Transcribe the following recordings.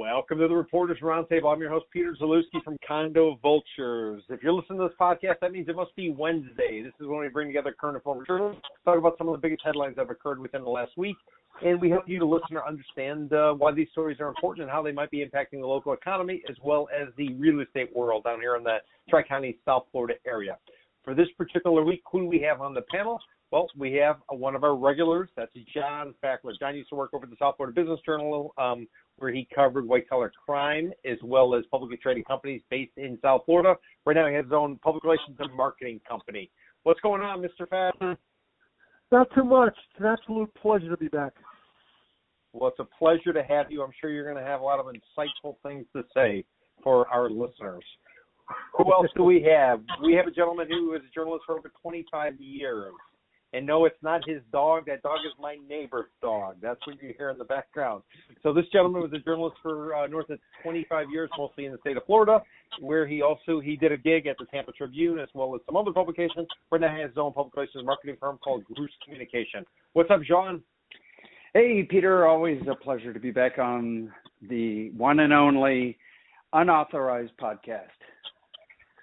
Welcome to the Reporters Roundtable. I'm your host, Peter Zalewski from Condo Vultures. If you're listening to this podcast, that means it must be Wednesday. This is when we bring together current and former journalists, talk about some of the biggest headlines that have occurred within the last week, and we help you, the listener, understand uh, why these stories are important and how they might be impacting the local economy as well as the real estate world down here in the Tri County, South Florida area. For this particular week, who do we have on the panel? Well, we have one of our regulars. That's John Fackler. John used to work over at the South Florida Business Journal, um, where he covered white collar crime as well as publicly traded companies based in South Florida. Right now, he has his own public relations and marketing company. What's going on, Mr. Fackler? Not too much. It's an absolute pleasure to be back. Well, it's a pleasure to have you. I'm sure you're going to have a lot of insightful things to say for our listeners. Who else do we have? We have a gentleman who is a journalist for over 25 years. And no, it's not his dog. That dog is my neighbor's dog. That's what you hear in the background. So this gentleman was a journalist for uh, north of 25 years, mostly in the state of Florida, where he also he did a gig at the Tampa Tribune as well as some other publications. Right now, he has his own publications marketing firm called Gruss Communication. What's up, John? Hey, Peter. Always a pleasure to be back on the one and only unauthorized podcast.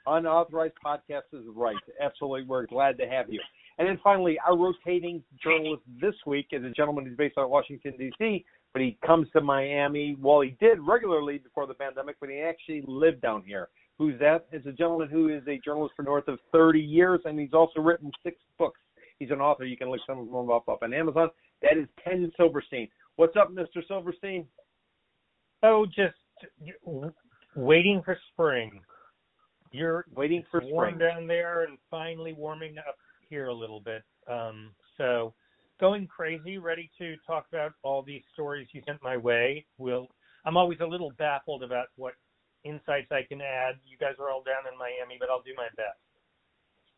Unauthorized podcast is right. Absolutely, we're glad to have you. And then finally, our rotating journalist this week is a gentleman who's based out of Washington, D.C., but he comes to Miami. Well, he did regularly before the pandemic, but he actually lived down here. Who's that? It's a gentleman who is a journalist for north of 30 years, and he's also written six books. He's an author. You can look some of them up, up on Amazon. That is Ken Silverstein. What's up, Mr. Silverstein? Oh, just waiting for spring. You're waiting for warm spring down there and finally warming up here a little bit. Um, so going crazy, ready to talk about all these stories you sent my way. We'll, I'm always a little baffled about what insights I can add. You guys are all down in Miami, but I'll do my best.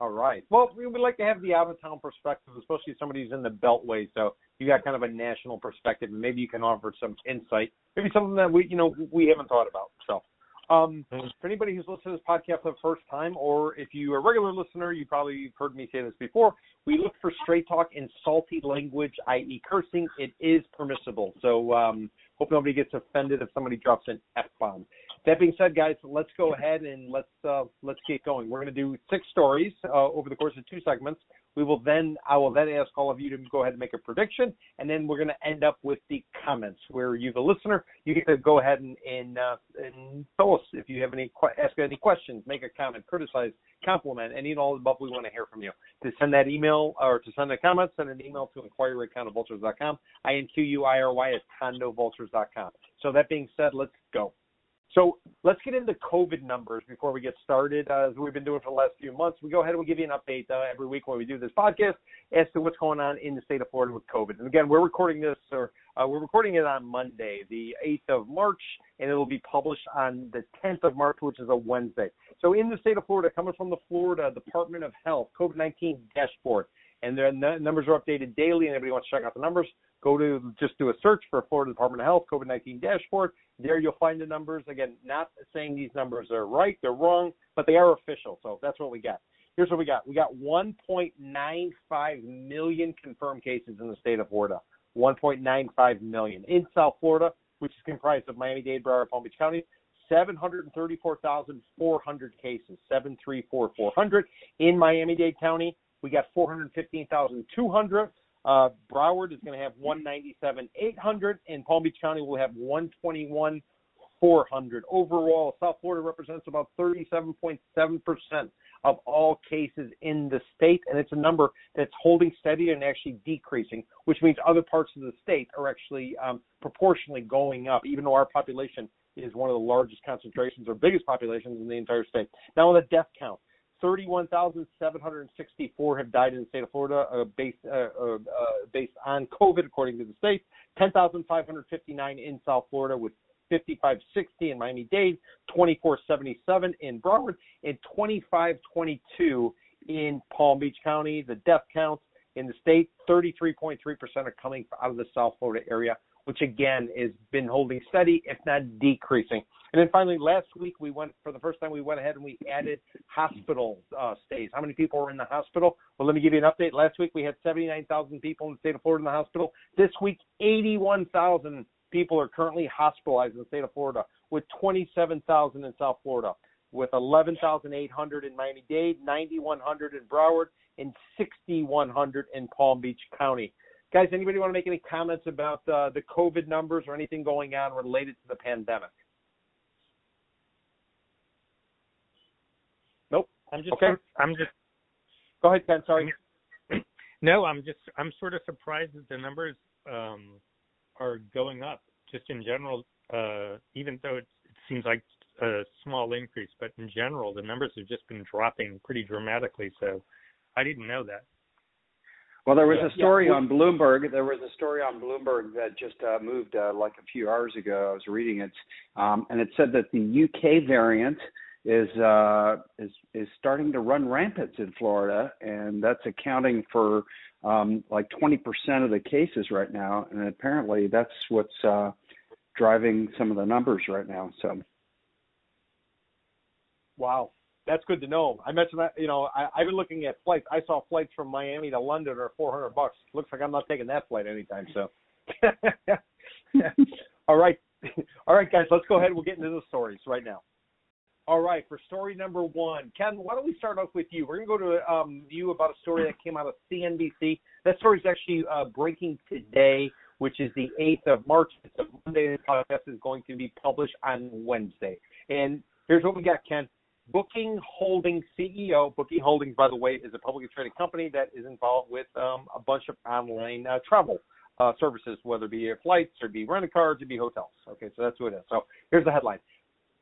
All right. Well, we would like to have the out of town perspective, especially somebody who's in the Beltway. So you got kind of a national perspective, and maybe you can offer some insight, maybe something that we, you know, we haven't thought about. So um, for anybody who's listening to this podcast for the first time, or if you're a regular listener, you probably have heard me say this before. We look for straight talk and salty language, i.e., cursing. It is permissible. So um, hope nobody gets offended if somebody drops an f bomb. That being said, guys, let's go ahead and let's uh, let's get going. We're going to do six stories uh, over the course of two segments. We will then I will then ask all of you to go ahead and make a prediction, and then we're going to end up with the comments where you, the listener, you get to go ahead and and, uh, and tell us if you have any ask any questions, make a comment, criticize, compliment, any and all the above. We want to hear from you. To send that email or to send a comment, send an email to inquiry at condovultures.com, I N Q U I R Y at condovultures.com. So that being said, let's go. So let's get into COVID numbers before we get started. Uh, as we've been doing for the last few months, we go ahead and we'll give you an update uh, every week when we do this podcast as to what's going on in the state of Florida with COVID. And again, we're recording this, or uh, we're recording it on Monday, the 8th of March, and it will be published on the 10th of March, which is a Wednesday. So in the state of Florida, coming from the Florida Department of Health COVID-19 dashboard, and their numbers are updated daily. And anybody wants to check out the numbers, go to just do a search for Florida Department of Health COVID-19 dashboard. There you'll find the numbers. Again, not saying these numbers are right, they're wrong, but they are official. So that's what we got. Here's what we got. We got 1.95 million confirmed cases in the state of Florida. 1.95 million in South Florida, which is comprised of Miami-Dade, Broward, Palm Beach County. 734,400 cases, 734,400 in Miami-Dade County. We got 415,200. Uh, Broward is going to have 197,800, and Palm Beach County will have 121,400. Overall, South Florida represents about 37.7% of all cases in the state, and it's a number that's holding steady and actually decreasing, which means other parts of the state are actually um, proportionally going up, even though our population is one of the largest concentrations or biggest populations in the entire state. Now, on the death count, 31,764 have died in the state of Florida uh, based uh, uh, based on COVID, according to the state. 10,559 in South Florida, with 5560 in Miami-Dade, 2477 in Broward, and 2522 in Palm Beach County. The death counts in the state, 33.3% are coming out of the South Florida area, which again has been holding steady, if not decreasing. And then finally, last week we went for the first time we went ahead and we added hospital uh, stays. How many people are in the hospital? Well, let me give you an update. Last week we had 79,000 people in the state of Florida in the hospital. This week, 81,000 people are currently hospitalized in the state of Florida, with 27,000 in South Florida, with 11,800 in Miami-Dade, 9,100 in Broward, and 6,100 in Palm Beach County. Guys, anybody want to make any comments about uh, the COVID numbers or anything going on related to the pandemic? Nope. I'm just. Okay. I'm just. Go ahead, Ken. Sorry. No, I'm just. I'm sort of surprised that the numbers um, are going up. Just in general, uh, even though it, it seems like a small increase, but in general, the numbers have just been dropping pretty dramatically. So, I didn't know that. Well, there was Yeah. a story Yeah. on Bloomberg. There was a story on Bloomberg that just uh, moved uh, like a few hours ago. I was reading it, um, and it said that the UK variant is uh, is is starting to run rampant in Florida, and that's accounting for um, like 20% of the cases right now. And apparently, that's what's uh, driving some of the numbers right now. So. Wow, that's good to know. I mentioned that. You know, I, I've been looking at flights. I saw flights from Miami to London are 400 bucks. Looks like I'm not taking that flight anytime soon. All right, all right, guys. Let's go ahead. We'll get into the stories right now. All right, for story number one, Ken, why don't we start off with you? We're going to go to um, you about a story that came out of CNBC. That story is actually uh, breaking today, which is the 8th of March. It's a Monday. The podcast is going to be published on Wednesday. And here's what we got, Ken. Booking Holdings CEO, Booking Holdings, by the way, is a publicly traded company that is involved with um, a bunch of online uh, travel uh, services, whether it be flights or be rental cars or be hotels. Okay, so that's who it is. So here's the headline.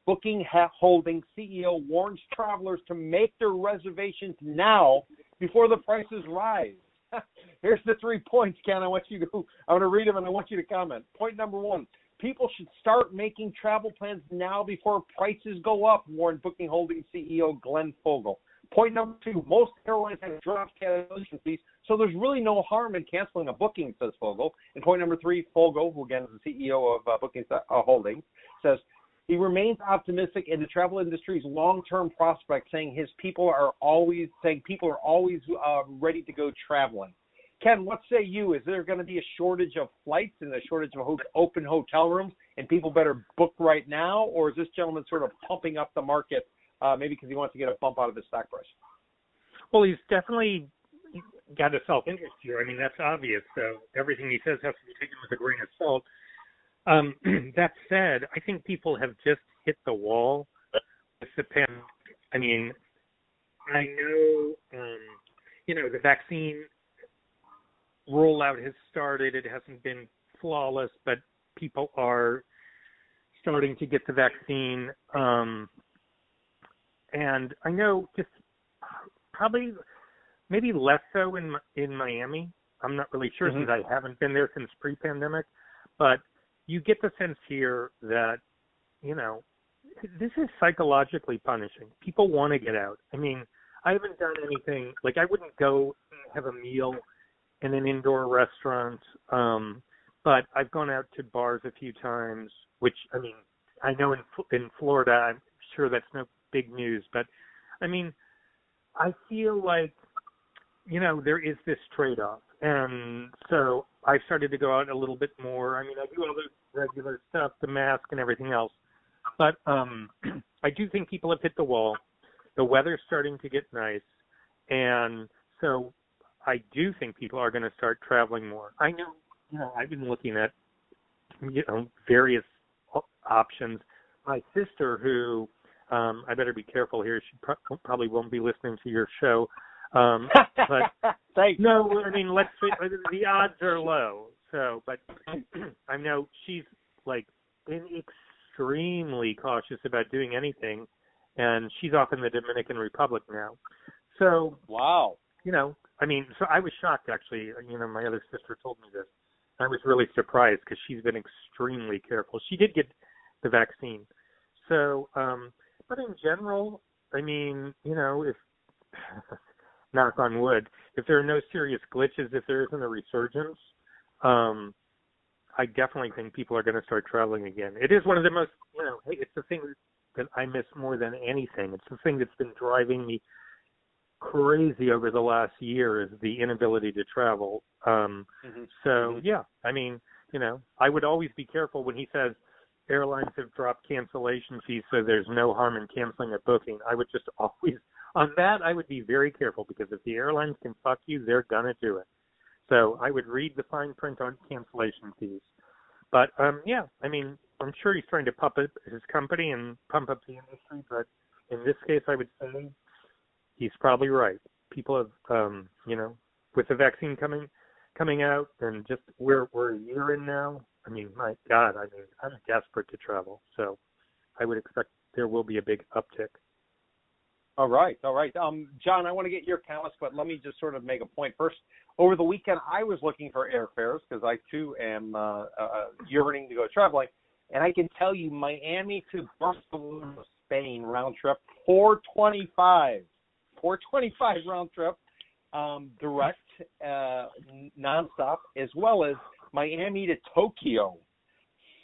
Booking Holdings CEO warns travelers to make their reservations now before the prices rise. Here's the three points, Ken. I want you to. I'm going to read them and I want you to comment. Point number one: People should start making travel plans now before prices go up. Warned Booking Holdings CEO Glenn Fogel. Point number two: Most airlines have dropped cancellation fees, so there's really no harm in canceling a booking, says Fogel. And point number three: Fogel, who again is the CEO of uh, Booking uh, Holdings, says he remains optimistic in the travel industry's long-term prospects, saying his people are always saying people are always uh, ready to go traveling. Ken, what say you? Is there going to be a shortage of flights and a shortage of ho- open hotel rooms, and people better book right now, or is this gentleman sort of pumping up the market, uh, maybe because he wants to get a bump out of his stock price? Well, he's definitely got a self-interest here. I mean, that's obvious. So everything he says has to be taken with a grain of salt. Um, that said, I think people have just hit the wall with the pandemic. I mean, I know, um, you know, the vaccine rollout has started. It hasn't been flawless, but people are starting to get the vaccine. Um, and I know just probably maybe less so in in Miami. I'm not really sure Mhm. since I haven't been there since pre-pandemic, but you get the sense here that you know this is psychologically punishing. People want to get out. I mean, I haven't done anything like I wouldn't go and have a meal in an indoor restaurant, um, but I've gone out to bars a few times. Which I mean, I know in in Florida, I'm sure that's no big news, but I mean, I feel like you know there is this trade-off, and so I've started to go out a little bit more. I mean, I do all the regular stuff, the mask and everything else, but um, I do think people have hit the wall. The weather's starting to get nice, and so I do think people are going to start traveling more. I know, you know, I've been looking at you know various o- options. My sister, who um, I better be careful here, she pro- probably won't be listening to your show. Um, but no, I mean, let's say the odds are low. So, but I know she's like been extremely cautious about doing anything, and she's off in the Dominican Republic now. So, Wow. You know, I mean, so I was shocked actually. You know, my other sister told me this. I was really surprised because she's been extremely careful. She did get the vaccine. So, um, but in general, I mean, you know, if knock on wood, if there are no serious glitches, if there isn't a resurgence, um, I definitely think people are going to start traveling again. It is one of the most, you know, it's the thing that I miss more than anything. It's the thing that's been driving me crazy over the last year is the inability to travel. Um mm-hmm. so mm-hmm. yeah, I mean, you know, I would always be careful when he says airlines have dropped cancellation fees so there's no harm in canceling a booking. I would just always on that I would be very careful because if the airlines can fuck you, they're gonna do it. So I would read the fine print on cancellation fees. But um yeah, I mean, I'm sure he's trying to pump up his company and pump up the industry, but in this case I would say he's probably right. People have, um, you know, with the vaccine coming coming out, and just we're we're a year in now. I mean, my God, I mean, I'm desperate to travel, so I would expect there will be a big uptick. All right, all right. Um, John, I want to get your comments, but let me just sort of make a point first. Over the weekend, I was looking for airfares because I too am uh, uh, uh, yearning to go traveling, and I can tell you, Miami to Barcelona, Spain round trip, four twenty-five. 425 round trip, um, direct, uh, nonstop, as well as Miami to Tokyo,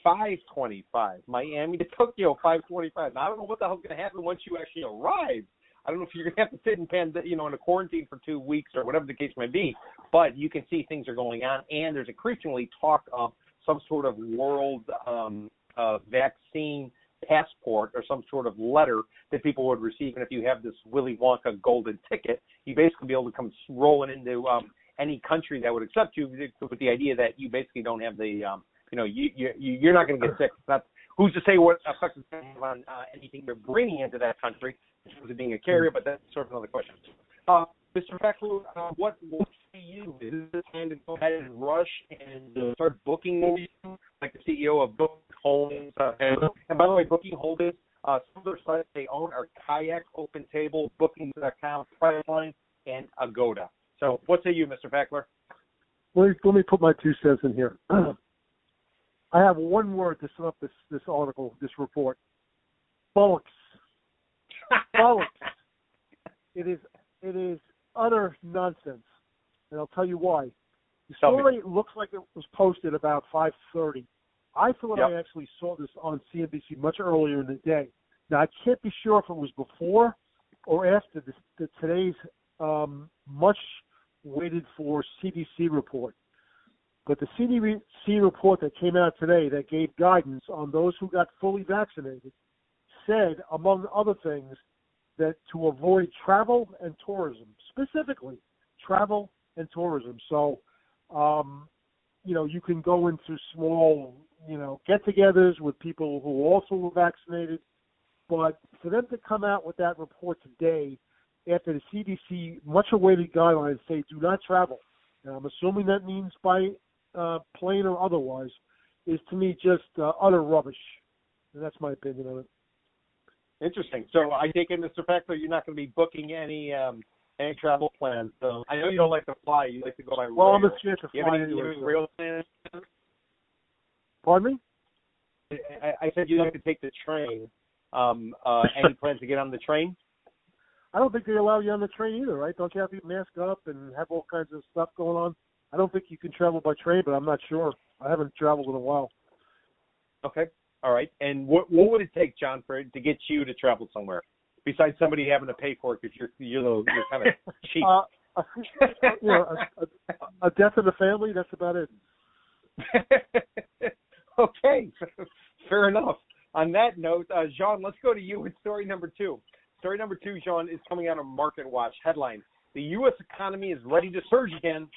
525. Miami to Tokyo, 525. Now, I don't know what the hell's going to happen once you actually arrive. I don't know if you're going to have to sit in pand- you know in a quarantine for two weeks or whatever the case may be, but you can see things are going on, and there's increasingly talk of some sort of world um, uh, vaccine passport or some sort of letter that people would receive. And if you have this Willy Wonka golden ticket, you basically be able to come rolling into um, any country that would accept you with the idea that you basically don't have the, um, you know, you, you you're not going to get sick. That's who's to say what effect it's going to have on uh, anything you're bringing into that country in terms of being a carrier, but that's sort of another question. Uh, Mr. Fackler, uh, what what say you? Is this time to go ahead and rush and uh, start booking movies like the CEO of Book Holdings? Uh, and, and by the way, Booking Holdings, uh, some of their sites they own are Kayak, Open Table, Booking.com, Priceline, and Agoda. So, what say you, Mr. Fackler? Let me, let me put my two cents in here. I have one word to sum up this this article, this report. Bollocks. Bollocks. it is it is utter nonsense, and I'll tell you why. The story looks like it was posted about 5:30. I thought yep. I actually saw this on CNBC much earlier in the day. Now I can't be sure if it was before or after this, the, today's um, much waited for CDC report. But the CDC report that came out today that gave guidance on those who got fully vaccinated said, among other things, that to avoid travel and tourism, specifically travel and tourism. So, um, you know, you can go into small, you know, get-togethers with people who also were vaccinated. But for them to come out with that report today, after the CDC much awaited guidelines say do not travel, and I'm assuming that means by uh, plane or otherwise, is to me just uh, utter rubbish. And that's my opinion on it. Interesting. So I take it, Mr. Fackler, you're not going to be booking any um, any travel plans. So I know you don't like to fly. You like to go by rail. Well, I'm a scared to you fly have any, anyway. so. rail plans? Pardon me? I, I said you like to take the train. Um, uh, any plans to get on the train? I don't think they allow you on the train either, right? Don't you have to mask up and have all kinds of stuff going on? I don't think you can travel by train, but I'm not sure. I haven't traveled in a while. Okay. All right. And what what would it take, John, for to get you to travel somewhere besides somebody having to pay for it because you're you're you're kind of cheap? Uh, you know, a, a, a death in the family. That's about it. okay, fair enough. On that note, uh, Jean, let's go to you with story number two. Story number two, Jean, is coming out of Market Watch. Headline: The U.S. economy is ready to surge again,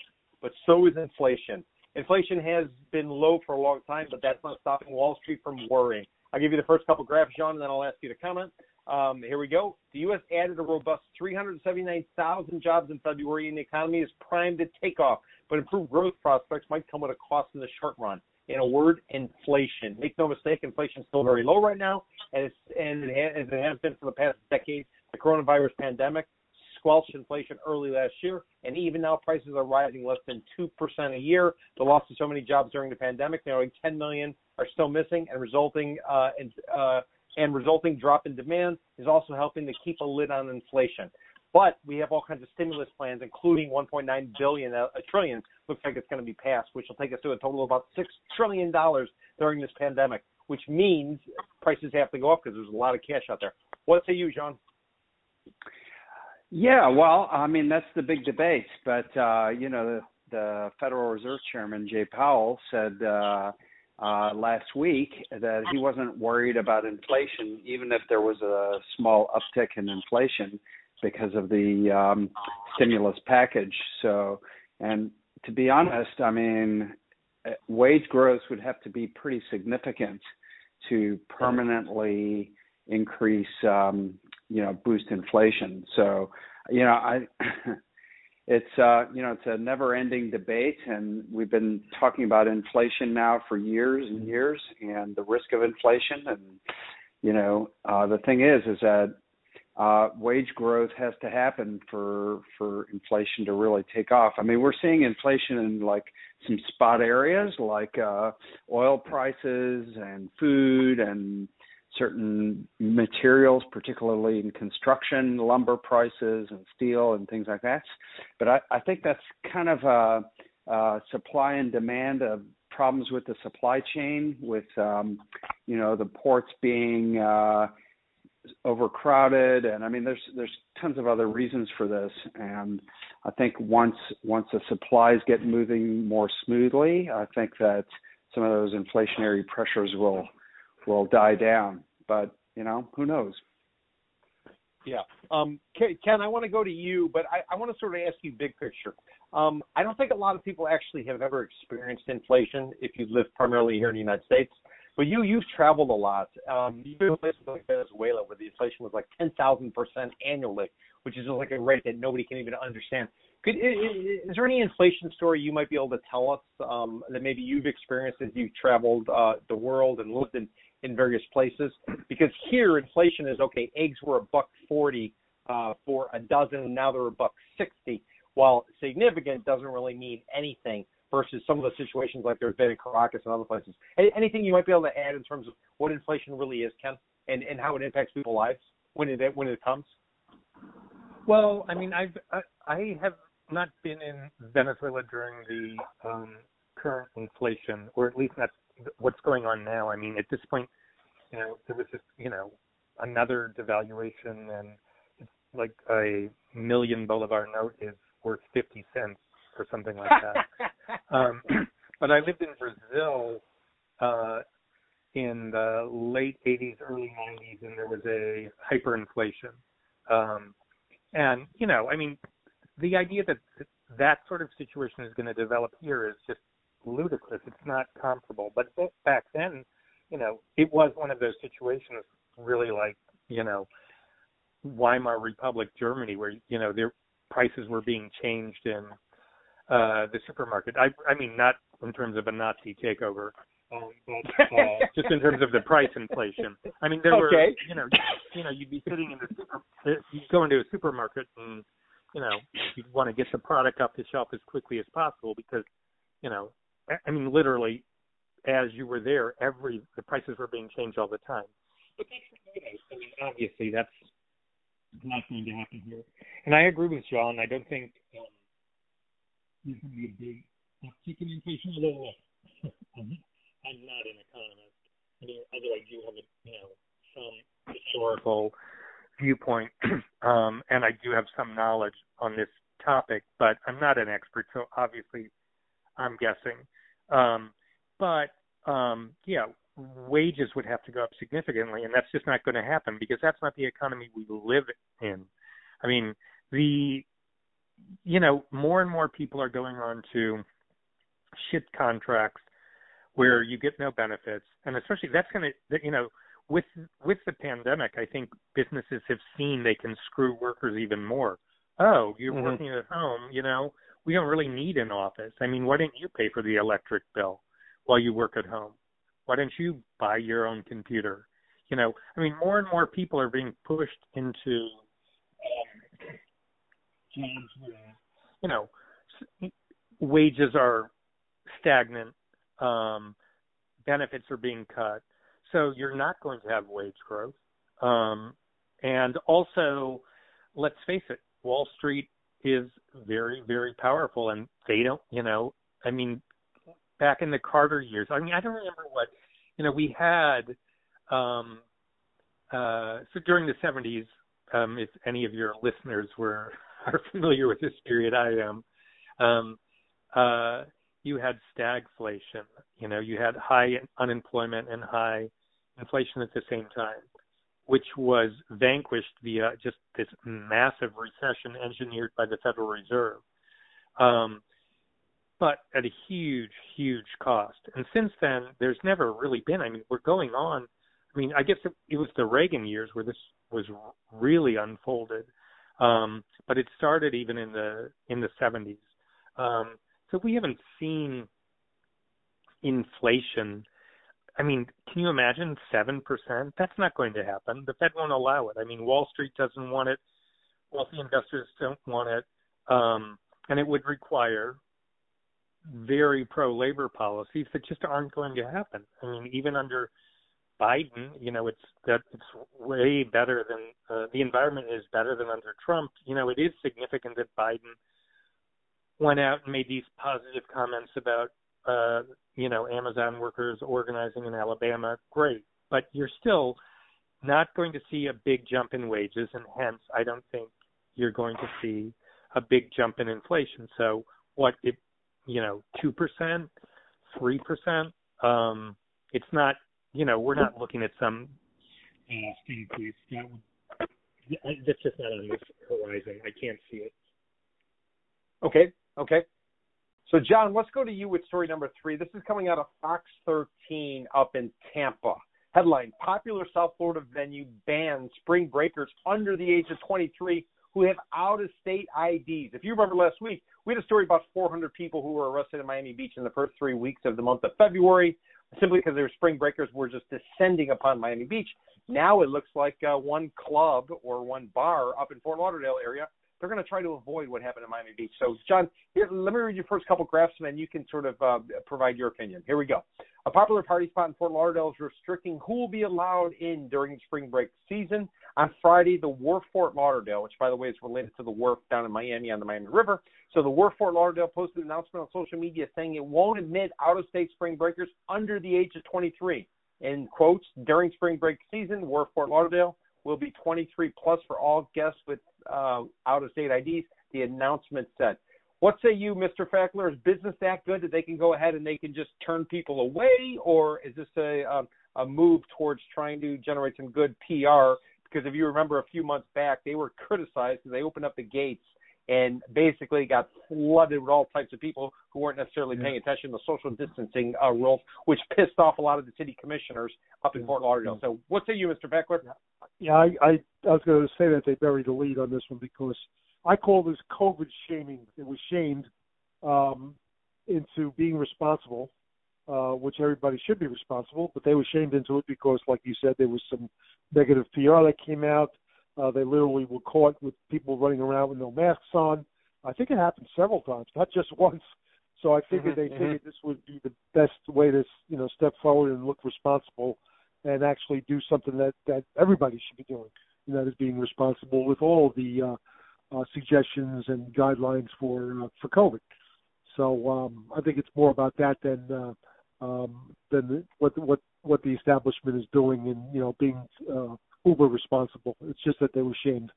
but so is inflation. Inflation has been low for a long time, but that's not stopping Wall Street from worrying. I'll give you the first couple graphs, John, and then I'll ask you to comment. Um, here we go. The U.S. added a robust 379,000 jobs in February, and the economy is primed to take off. But improved growth prospects might come at a cost in the short run. In a word, inflation. Make no mistake, inflation is still very low right now, and, and as it has been for the past decade. The coronavirus pandemic squelched inflation early last year, and even now prices are rising less than 2% a year. The loss of so many jobs during the pandemic, nearly 10 million are still missing, and resulting uh, in, uh, and resulting drop in demand is also helping to keep a lid on inflation. But we have all kinds of stimulus plans, including 1.9 billion, a, a trillion. Looks like it's going to be passed, which will take us to a total of about six trillion dollars during this pandemic. Which means prices have to go up because there's a lot of cash out there. What say you, John? Yeah, well, I mean that's the big debate, but uh, you know the, the Federal Reserve Chairman Jay Powell said uh, uh, last week that he wasn't worried about inflation, even if there was a small uptick in inflation because of the um, stimulus package. So, and to be honest, I mean, uh, wage growth would have to be pretty significant to permanently increase, um, you know, boost inflation. So, you know, I. it's uh you know it's a never ending debate and we've been talking about inflation now for years and years and the risk of inflation and you know uh the thing is is that uh, wage growth has to happen for for inflation to really take off. I mean, we're seeing inflation in like some spot areas like uh, oil prices and food and certain materials, particularly in construction, lumber prices and steel and things like that. But I, I think that's kind of a, a supply and demand of problems with the supply chain, with um, you know the ports being uh, overcrowded and i mean there's there's tons of other reasons for this and i think once once the supplies get moving more smoothly i think that some of those inflationary pressures will will die down but you know who knows yeah um ken i want to go to you but i, I want to sort of ask you big picture um i don't think a lot of people actually have ever experienced inflation if you live primarily here in the united states but you you've traveled a lot. Um, you've been places like Venezuela where the inflation was like ten thousand percent annually, which is like a rate that nobody can even understand. Could, is, is there any inflation story you might be able to tell us um, that maybe you've experienced as you've traveled uh, the world and lived in in various places? Because here inflation is okay. Eggs were a buck forty uh, for a dozen, and now they're a buck sixty. While significant doesn't really mean anything versus some of the situations like there's been in Caracas and other places. Anything you might be able to add in terms of what inflation really is, Ken, and, and how it impacts people's lives when it when it comes? Well, I mean, I've I, I have not been in Venezuela during the um, current inflation, or at least not what's going on now. I mean, at this point, you know, there was just you know another devaluation, and it's like a million bolivar note is worth fifty cents or something like that. um, but I lived in Brazil uh, in the late 80s, early 90s, and there was a hyperinflation. Um, and you know, I mean, the idea that that sort of situation is going to develop here is just ludicrous. It's not comparable. But back then, you know, it was one of those situations, really like you know, Weimar Republic Germany, where you know their prices were being changed in uh, the supermarket. I, I mean, not in terms of a Nazi takeover, um, but uh, just in terms of the price inflation. I mean, there okay. were, you know, you know, you'd be sitting in the super, uh, you go into a supermarket and, you know, you'd want to get the product off the shelf as quickly as possible because, you know, I mean, literally, as you were there, every the prices were being changed all the time. But that's, I mean, obviously, that's not going to happen here. And I agree with John. I don't think um, there's going to be a big uptick in inflation. Although I'm not an economist, I mean, although I do have a you know some historical viewpoint, um, and I do have some knowledge on this topic, but I'm not an expert, so obviously I'm guessing. Um, but um, yeah, wages would have to go up significantly, and that's just not going to happen because that's not the economy we live in. I mean, the you know, more and more people are going on to shit contracts where you get no benefits, and especially that's going to, you know, with with the pandemic, I think businesses have seen they can screw workers even more. Oh, you're mm-hmm. working at home, you know, we don't really need an office. I mean, why didn't you pay for the electric bill while you work at home? Why don't you buy your own computer? You know, I mean, more and more people are being pushed into jobs where you know wages are stagnant, um, benefits are being cut, so you're not going to have wage growth. Um, and also, let's face it, Wall Street is very, very powerful, and they don't, you know, I mean, back in the Carter years, I mean, I don't remember what, you know, we had, um, uh, so during the 70s, um, if any of your listeners were are familiar with this period, I am. Um, uh, you had stagflation. You know, you had high unemployment and high inflation at the same time, which was vanquished via just this massive recession engineered by the Federal Reserve, um, but at a huge, huge cost. And since then, there's never really been. I mean, we're going on. I mean, I guess it, it was the Reagan years where this was really unfolded, um, but it started even in the in the 70s. Um, so we haven't seen inflation I mean, can you imagine 7%? That's not going to happen. The Fed won't allow it. I mean, Wall Street doesn't want it. Wealthy investors don't want it. Um, and it would require very pro labor policies that just aren't going to happen. I mean, even under Biden, you know, it's that it's way better than uh, the environment is better than under Trump. You know, it is significant that Biden went out and made these positive comments about uh, you know, Amazon workers organizing in Alabama, great. But you're still not going to see a big jump in wages, and hence, I don't think you're going to see a big jump in inflation. So, what if, you know, 2%, 3%? Um, it's not, you know, we're not looking at some uh, increase. That would, that's just not on this horizon. I can't see it. Okay. Okay. So, John, let's go to you with story number three. This is coming out of Fox 13 up in Tampa. Headline Popular South Florida venue bans spring breakers under the age of 23 who have out of state IDs. If you remember last week, we had a story about 400 people who were arrested in Miami Beach in the first three weeks of the month of February simply because their spring breakers were just descending upon Miami Beach. Now it looks like uh, one club or one bar up in Fort Lauderdale area they're going to try to avoid what happened in Miami Beach. So, John, here, let me read your first couple graphs, and then you can sort of uh, provide your opinion. Here we go. A popular party spot in Fort Lauderdale is restricting who will be allowed in during the spring break season. On Friday, the Wharf Fort Lauderdale, which by the way is related to the wharf down in Miami on the Miami River. So the Wharf Fort Lauderdale posted an announcement on social media saying it won't admit out-of-state spring breakers under the age of 23. In quotes, during spring break season, Wharf Fort Lauderdale will be 23 plus for all guests with uh, out of state IDs. The announcement said. What say you, Mr. Fackler? Is business that good that they can go ahead and they can just turn people away, or is this a um, a move towards trying to generate some good PR? Because if you remember a few months back, they were criticized because they opened up the gates and basically got flooded with all types of people who weren't necessarily paying attention to social distancing uh, rules, which pissed off a lot of the city commissioners up in Fort Lauderdale. So, what say you, Mr. Beckler? Yeah, I, I, I was going to say that they buried the lead on this one because I call this COVID shaming. It was shamed um, into being responsible, uh, which everybody should be responsible, but they were shamed into it because, like you said, there was some negative PR that came out uh, they literally were caught with people running around with no masks on. I think it happened several times, not just once. So I figured mm-hmm, they figured mm-hmm. this would be the best way to you know step forward and look responsible and actually do something that that everybody should be doing. And that is being responsible with all the uh, uh, suggestions and guidelines for uh, for COVID. So um, I think it's more about that than uh, um, than what what what the establishment is doing and you know being uh, uber responsible. It's just that they were shamed.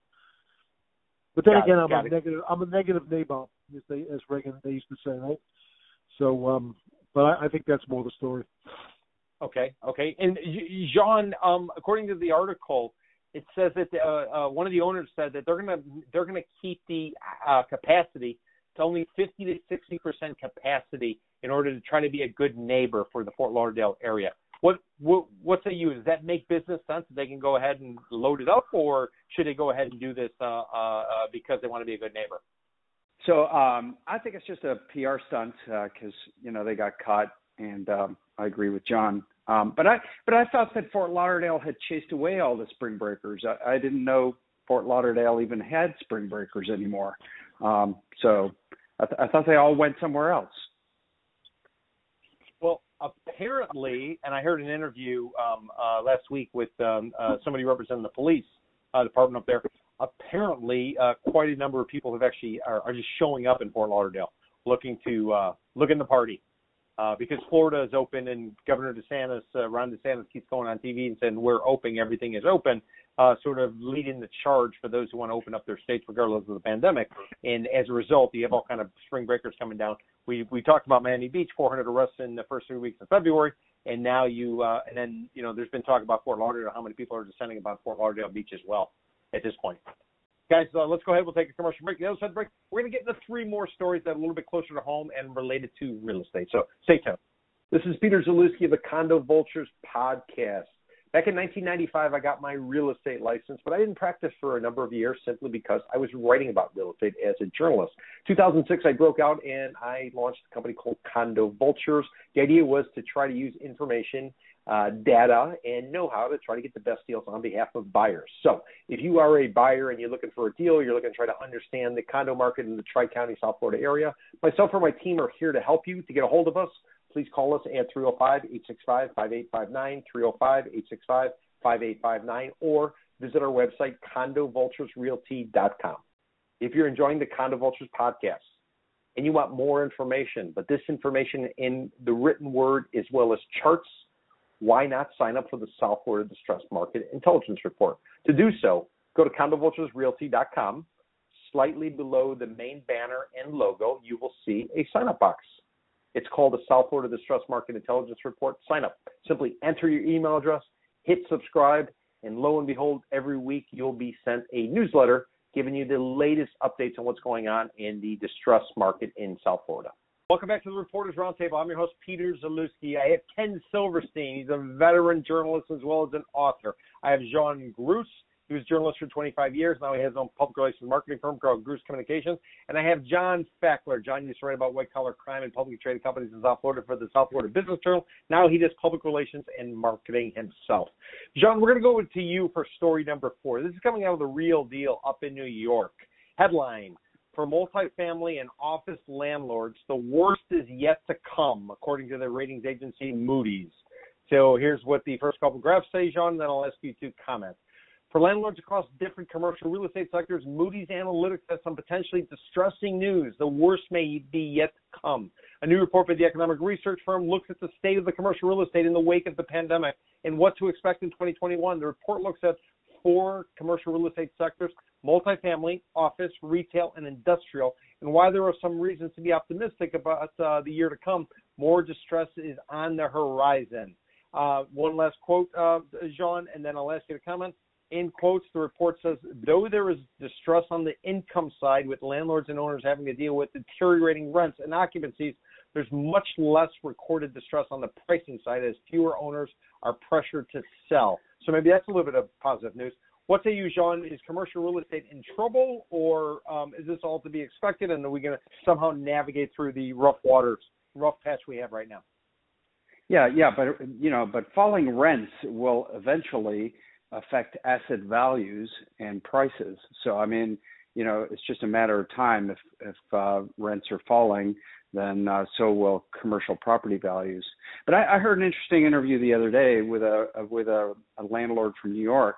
But then got again, it, I'm a it. negative. I'm a negative nabob, as they as Reagan they used to say, right? So, um, but I, I think that's more the story. Okay, okay. And Jean, um, according to the article, it says that uh, uh, one of the owners said that they're gonna they're gonna keep the uh, capacity to only 50 to 60 percent capacity in order to try to be a good neighbor for the Fort Lauderdale area. What what what say you? Does that make business sense that they can go ahead and load it up, or should they go ahead and do this uh, uh, uh, because they want to be a good neighbor? So um, I think it's just a PR stunt because uh, you know they got caught, and um, I agree with John. Um, but I but I thought that Fort Lauderdale had chased away all the spring breakers. I, I didn't know Fort Lauderdale even had spring breakers anymore. Um, so I, th- I thought they all went somewhere else Well, apparently, and I heard an interview um, uh, last week with um, uh, somebody representing the police uh, department up there. apparently uh, quite a number of people have actually are, are just showing up in Fort Lauderdale looking to uh, look in the party uh, because Florida is open and Governor DeSantis, uh, Ron DeSantis, keeps going on TV and saying we're open, everything is open, uh, sort of leading the charge for those who want to open up their states regardless of the pandemic. And as a result, you have all kind of spring breakers coming down. We we talked about Miami Beach, 400 arrests in the first three weeks of February, and now you uh, and then you know there's been talk about Fort Lauderdale, how many people are descending about Fort Lauderdale Beach as well at this point. Guys, uh, let's go ahead. We'll take a commercial break. The other side the break, we're going to get into three more stories that are a little bit closer to home and related to real estate. So stay tuned. This is Peter Zalewski of the Condo Vultures podcast. Back in 1995, I got my real estate license, but I didn't practice for a number of years simply because I was writing about real estate as a journalist. 2006, I broke out and I launched a company called Condo Vultures. The idea was to try to use information uh, data and know-how to try to get the best deals on behalf of buyers. So if you are a buyer and you're looking for a deal, you're looking to try to understand the condo market in the Tri-County, South Florida area, myself or my team are here to help you. To get a hold of us, please call us at 305-865-5859, 305-865-5859, or visit our website, condovulturesrealty.com. If you're enjoying the Condo Vultures podcast, and you want more information, but this information in the written word as well as charts why not sign up for the South Florida Distressed Market Intelligence Report? To do so, go to condovulturesrealty.com. Slightly below the main banner and logo, you will see a sign up box. It's called the South Florida Distress Market Intelligence Report. Sign up. Simply enter your email address, hit subscribe, and lo and behold, every week you'll be sent a newsletter giving you the latest updates on what's going on in the distress market in South Florida. Welcome back to the Reporters Roundtable. I'm your host, Peter Zalewski. I have Ken Silverstein. He's a veteran journalist as well as an author. I have Jean Gruss. He was a journalist for 25 years. Now he has his own public relations marketing firm called Gruss Communications. And I have John Fackler. John used to write about white collar crime and publicly traded companies in South Florida for the South Florida Business Journal. Now he does public relations and marketing himself. John, we're going to go to you for story number four. This is coming out of the real deal up in New York. Headline for multifamily and office landlords, the worst is yet to come, according to the ratings agency Moody's. So here's what the first couple graphs say, John, then I'll ask you to comment. For landlords across different commercial real estate sectors, Moody's Analytics has some potentially distressing news. The worst may be yet to come. A new report by the economic research firm looks at the state of the commercial real estate in the wake of the pandemic and what to expect in 2021. The report looks at four commercial real estate sectors multifamily, office, retail, and industrial. And while there are some reasons to be optimistic about uh, the year to come, more distress is on the horizon. Uh, one last quote, uh, Jean, and then I'll ask you to comment. In quotes, the report says, though there is distress on the income side with landlords and owners having to deal with deteriorating rents and occupancies, there's much less recorded distress on the pricing side as fewer owners are pressured to sell. So maybe that's a little bit of positive news. What say you, Jean? Is commercial real estate in trouble, or um, is this all to be expected, and are we going to somehow navigate through the rough waters, rough patch we have right now? Yeah, yeah, but you know, but falling rents will eventually affect asset values and prices. So I mean, you know, it's just a matter of time. If if uh, rents are falling, then uh, so will commercial property values. But I, I heard an interesting interview the other day with a with a, a landlord from New York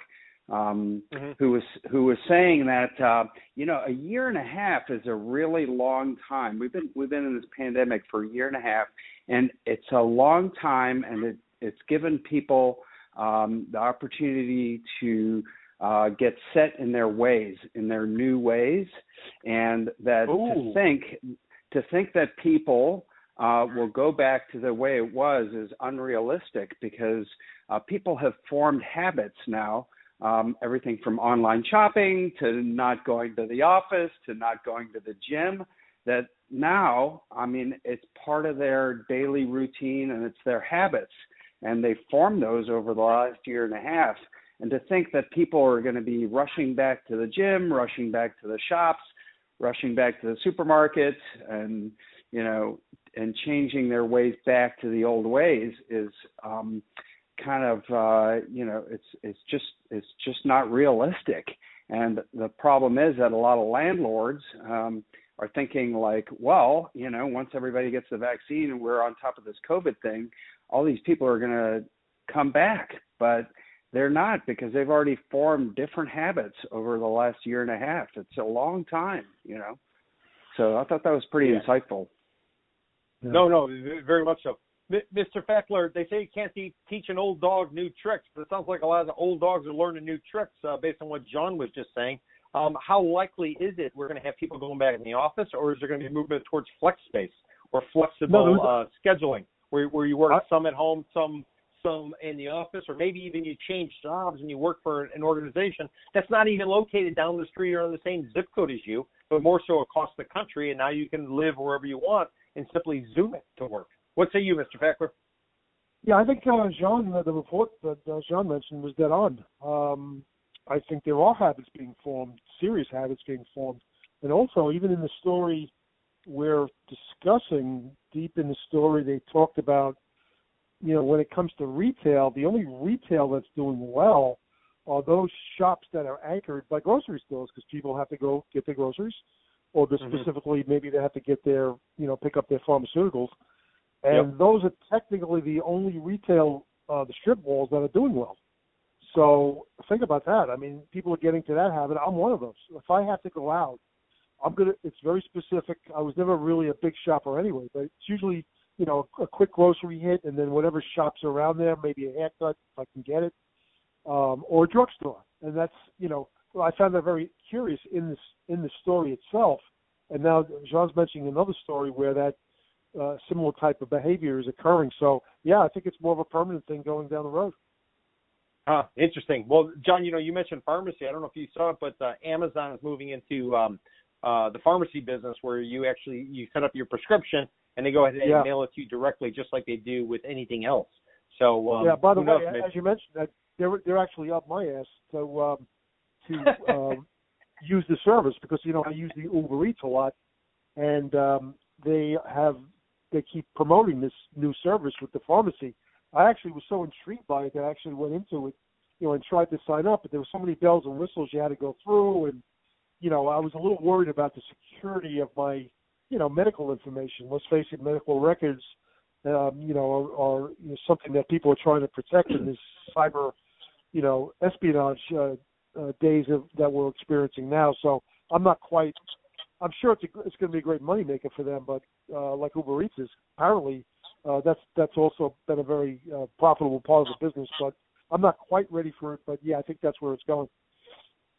um, mm-hmm. who was who was saying that uh, you know a year and a half is a really long time. We've been we've been in this pandemic for a year and a half, and it's a long time, and it, it's given people um, the opportunity to uh, get set in their ways, in their new ways, and that Ooh. to think to think that people uh, will go back to the way it was is unrealistic because uh, people have formed habits now um, everything from online shopping to not going to the office to not going to the gym that now i mean it's part of their daily routine and it's their habits and they formed those over the last year and a half. And to think that people are going to be rushing back to the gym rushing back to the shops rushing back to the supermarket and you know and changing their ways back to the old ways is um kind of uh, you know it's it's just it's just not realistic. And the problem is that a lot of landlords um, are thinking like, well, you know, once everybody gets the vaccine and we're on top of this COVID thing, all these people are going to come back. But They're not because they've already formed different habits over the last year and a half. It's a long time, you know. So I thought that was pretty Yeah. insightful. Yeah. No, no, very much so. M- Mr. Fackler, they say you can't te- teach an old dog new tricks, but it sounds like a lot of the old dogs are learning new tricks uh, based on what John was just saying. Um, how likely is it we're going to have people going back in the office, or is there going to be movement towards flex space or flexible No, uh, scheduling, where where you work I- some at home, some some in the office, or maybe even you change jobs and you work for an organization that's not even located down the street or in the same zip code as you, but more so across the country, and now you can live wherever you want and simply zoom it to work. What say you, Mr. Fackler? Yeah, I think uh, Jean, the report that uh, Jean mentioned was dead on. Um, I think there are habits being formed, serious habits being formed, and also even in the story we're discussing, deep in the story, they talked about, you know, when it comes to retail, the only retail that's doing well are those shops that are anchored by grocery stores because people have to go get their groceries, or Mhm. specifically maybe they have to get their, you know, pick up their pharmaceuticals and those are technically the only retail uh, the strip malls that are doing well. So think about that. I mean, people are getting to that habit. I'm one of those. If I have to go out, I'm gonna. It's very specific. I was never really a big shopper anyway, but it's usually you know a quick grocery hit, and then whatever shops around there, maybe a haircut if I can get it, um, or a drugstore. And that's you know I found that very curious in this in the story itself. And now Jean's mentioning another story where that uh, similar type of behavior is occurring. So yeah, I think it's more of a permanent thing going down the road. Huh, interesting. Well, John, you know, you mentioned pharmacy. I don't know if you saw it, but uh, Amazon is moving into um, uh, the pharmacy business where you actually you set up your prescription and they go ahead and Yeah. mail it to you directly, just like they do with anything else. So um, yeah. By the way, knows, as you mentioned, that they're they're actually up my ass to um, to um, use the service because you know I use the Uber Eats a lot, and um, they have they keep promoting this new service with the pharmacy. I actually was so intrigued by it that I actually went into it, you know, and tried to sign up, but there were so many bells and whistles you had to go through, and you know I was a little worried about the security of my you know medical information. Let's face it, medical records, um, you know, are, are you know, something that people are trying to protect in this cyber, you know, espionage uh, uh, days of, that we're experiencing now. So I'm not quite. I'm sure it's a, it's going to be a great moneymaker for them, but uh, like Uber Eats is apparently uh, that's that's also been a very uh, profitable part of the business. But I'm not quite ready for it. But yeah, I think that's where it's going.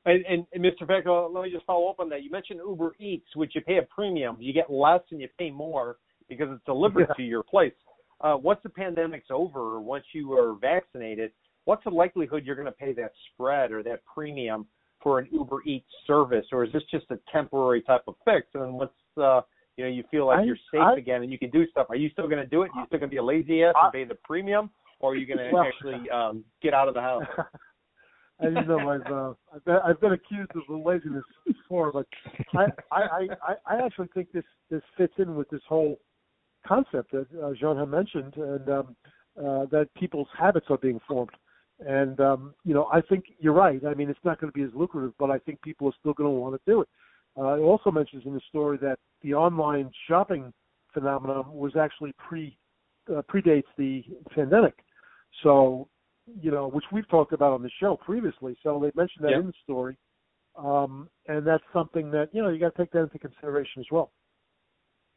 And, and, and Mr. Vecco, let me just follow up on that. You mentioned Uber Eats, which you pay a premium. You get less and you pay more because it's delivered Yeah. to your place. Uh, once the pandemic's over, or once you are vaccinated, what's the likelihood you're going to pay that spread or that premium for an Uber Eats service, or is this just a temporary type of fix? And then once uh, you know you feel like I- you're safe I- again and you can do stuff, are you still going to do it? Are you still going to be a lazy ass and pay the premium, or are you going to Well- actually um, get out of the house? As you know, I've uh, I've, been, I've been accused of laziness before, but I, I I I actually think this this fits in with this whole concept that uh, Jean had mentioned, and um, uh, that people's habits are being formed. And um, you know, I think you're right. I mean, it's not going to be as lucrative, but I think people are still going to want to do it. Uh, it also mentions in the story that the online shopping phenomenon was actually pre uh, predates the pandemic. So you know, which we've talked about on the show previously. So they mentioned that Yeah. in the story, um, and that's something that you know you got to take that into consideration as well.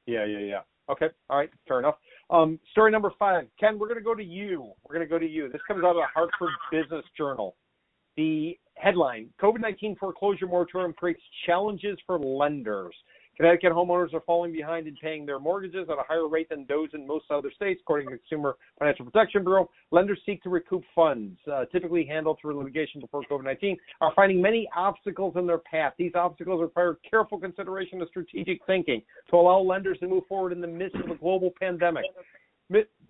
Yeah, yeah, yeah. Okay, all right, fair enough. Um, story number five, Ken. We're going to go to you. We're going to go to you. This comes out of the Hartford Business Journal. The headline: COVID-19 foreclosure moratorium creates challenges for lenders. Connecticut homeowners are falling behind in paying their mortgages at a higher rate than those in most other states, according to the Consumer Financial Protection Bureau. Lenders seek to recoup funds, uh, typically handled through litigation before COVID-19, are finding many obstacles in their path. These obstacles require careful consideration and strategic thinking to allow lenders to move forward in the midst of a global pandemic.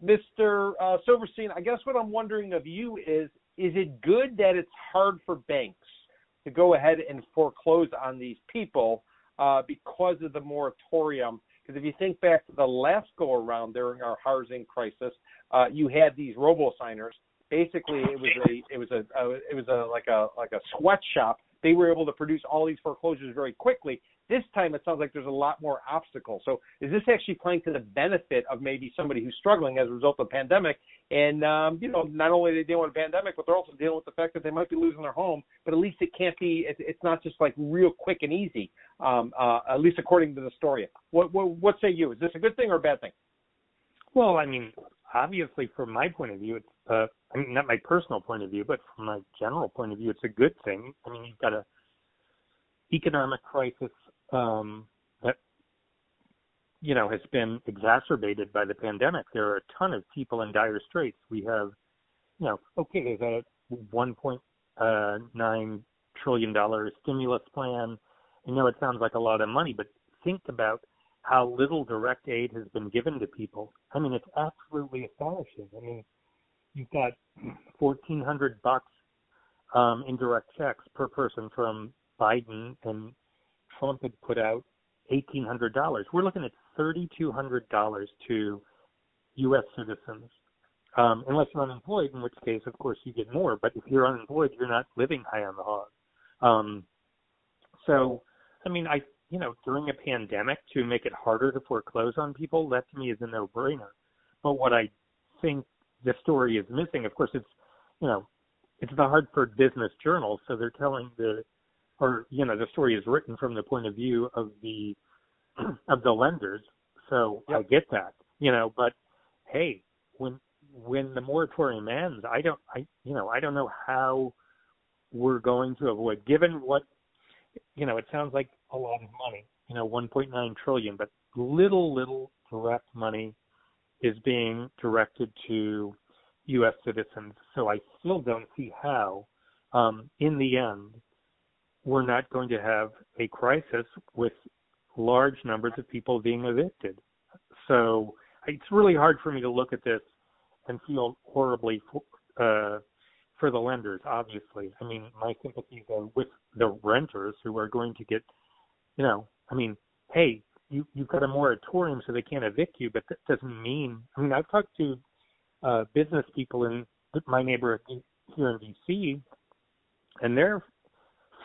Mr. Uh, Silverstein, I guess what I'm wondering of you is, is it good that it's hard for banks to go ahead and foreclose on these people uh, because of the moratorium? Because if you think back to the last go around during our housing crisis, uh, you had these robo signers. Basically, it was a it was a, a it was a like a like a sweatshop. They were able to produce all these foreclosures very quickly. This time it sounds like there's a lot more obstacles. So is this actually playing to the benefit of maybe somebody who's struggling as a result of the pandemic? And um, you know, not only are they dealing with a pandemic, but they're also dealing with the fact that they might be losing their home. But at least it can't be. It's not just like real quick and easy. Um, uh, at least according to the story. What, what what say you? Is this a good thing or a bad thing? Well, I mean, obviously, from my point of view, it's uh, I mean, not my personal point of view, but from my general point of view, it's a good thing. I mean, you've got a economic crisis um, that you know has been exacerbated by the pandemic. There are a ton of people in dire straits. We have, you know, okay, there's a 1.9 trillion dollar stimulus plan. I know it sounds like a lot of money, but think about how little direct aid has been given to people. I mean, it's absolutely astonishing. I mean, you've got 1,400 bucks um, in direct checks per person from Biden, and Trump had put out $1,800. We're looking at $3,200 to U.S. citizens, um, unless you're unemployed, in which case, of course, you get more. But if you're unemployed, you're not living high on the hog. Um, so, I mean, I you know, during a pandemic to make it harder to foreclose on people, that to me is a no-brainer. But what I think the story is missing, of course, it's you know, it's the Hartford Business Journal, so they're telling the, or you know, the story is written from the point of view of the of the lenders. So yep. I get that, you know, but hey, when when the moratorium ends, I don't, I you know, I don't know how we're going to avoid, given what you know, it sounds like a lot of money, you know, 1.9 trillion, but little, little direct money is being directed to U.S. citizens. So I still don't see how, um, in the end, we're not going to have a crisis with large numbers of people being evicted. So it's really hard for me to look at this and feel horribly for, uh, for the lenders, obviously. I mean, my sympathies are with the renters who are going to get, you know, I mean, hey, you you've got a moratorium so they can't evict you, but that doesn't mean. I mean, I've talked to uh, business people in my neighborhood here in DC, and they're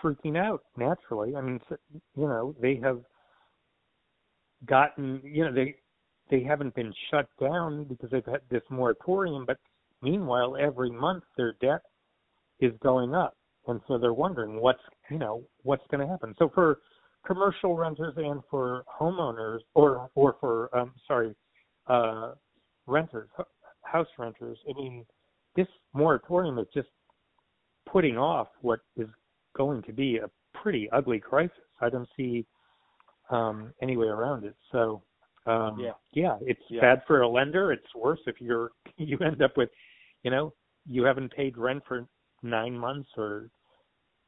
freaking out naturally. I mean, you know, they have gotten, you know, they they haven't been shut down because they've had this moratorium, but Meanwhile, every month their debt is going up, and so they're wondering what's you know what's going to happen. So for commercial renters and for homeowners, or or for um, sorry, uh, renters, house renters. I mean, this moratorium is just putting off what is going to be a pretty ugly crisis. I don't see um, any way around it. So um, yeah, yeah, it's yeah. bad for a lender. It's worse if you're you end up with you know, you haven't paid rent for nine months or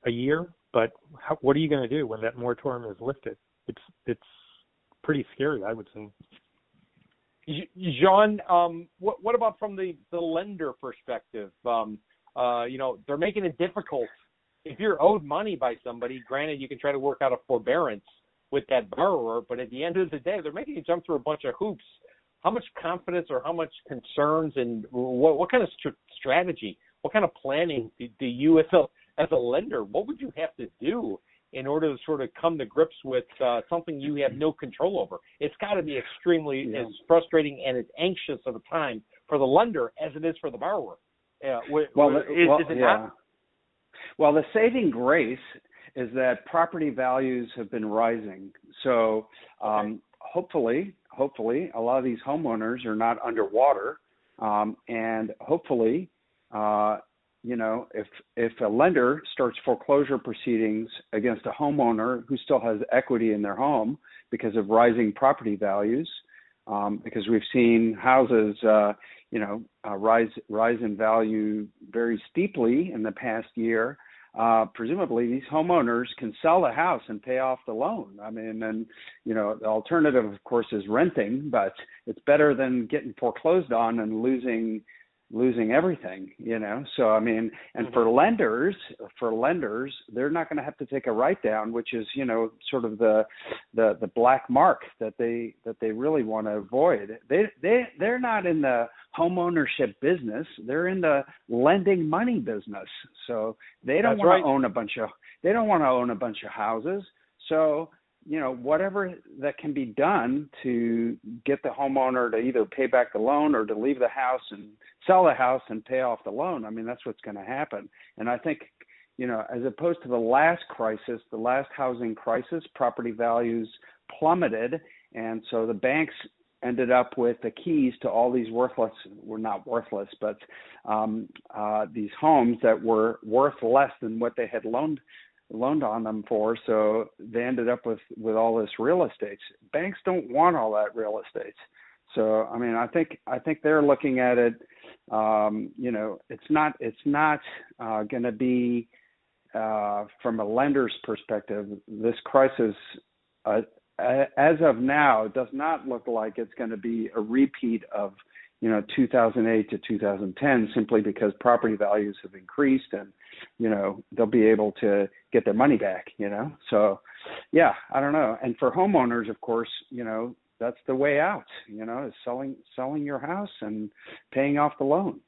a year, but how, what are you going to do when that moratorium is lifted? It's it's pretty scary, I would say. Jean, um, what what about from the the lender perspective? Um, uh, you know, they're making it difficult. If you're owed money by somebody, granted, you can try to work out a forbearance with that borrower, but at the end of the day, they're making you jump through a bunch of hoops how much confidence or how much concerns and what, what kind of st- strategy, what kind of planning do, do you as a as a lender, what would you have to do in order to sort of come to grips with uh, something you have no control over? It's got to be extremely yeah. as frustrating and as anxious of a time for the lender as it is for the borrower. Yeah, well, is, well, is it yeah. not? Well, the saving grace is that property values have been rising. So um, okay. hopefully, hopefully, a lot of these homeowners are not underwater, um, and hopefully, uh, you know, if if a lender starts foreclosure proceedings against a homeowner who still has equity in their home because of rising property values, um, because we've seen houses, uh, you know, uh, rise rise in value very steeply in the past year uh, presumably these homeowners can sell the house and pay off the loan. I mean, and you know, the alternative, of course, is renting, but it's better than getting foreclosed on and losing losing everything you know so i mean and mm-hmm. for lenders for lenders they're not going to have to take a write down which is you know sort of the the the black mark that they that they really want to avoid they they they're not in the home ownership business. They're in the lending money business. So they don't want right. to own a bunch of they don't want to own a bunch of houses. So you know, whatever that can be done to get the homeowner to either pay back the loan or to leave the house and sell the house and pay off the loan. I mean, that's what's going to happen. And I think, you know, as opposed to the last crisis, the last housing crisis, property values plummeted. And so the banks ended up with the keys to all these worthless were not worthless but um uh these homes that were worth less than what they had loaned loaned on them for so they ended up with with all this real estate. Banks don't want all that real estate. So i mean i think i think they're looking at it um you know it's not it's not uh going to be uh from a lender's perspective this crisis uh, as of now does not look like it's going to be a repeat of you know 2008 to 2010 simply because property values have increased and you know they'll be able to get their money back you know? So yeah i don't know. And for homeowners of course you know that's the way out you know is selling selling your house and paying off the loan.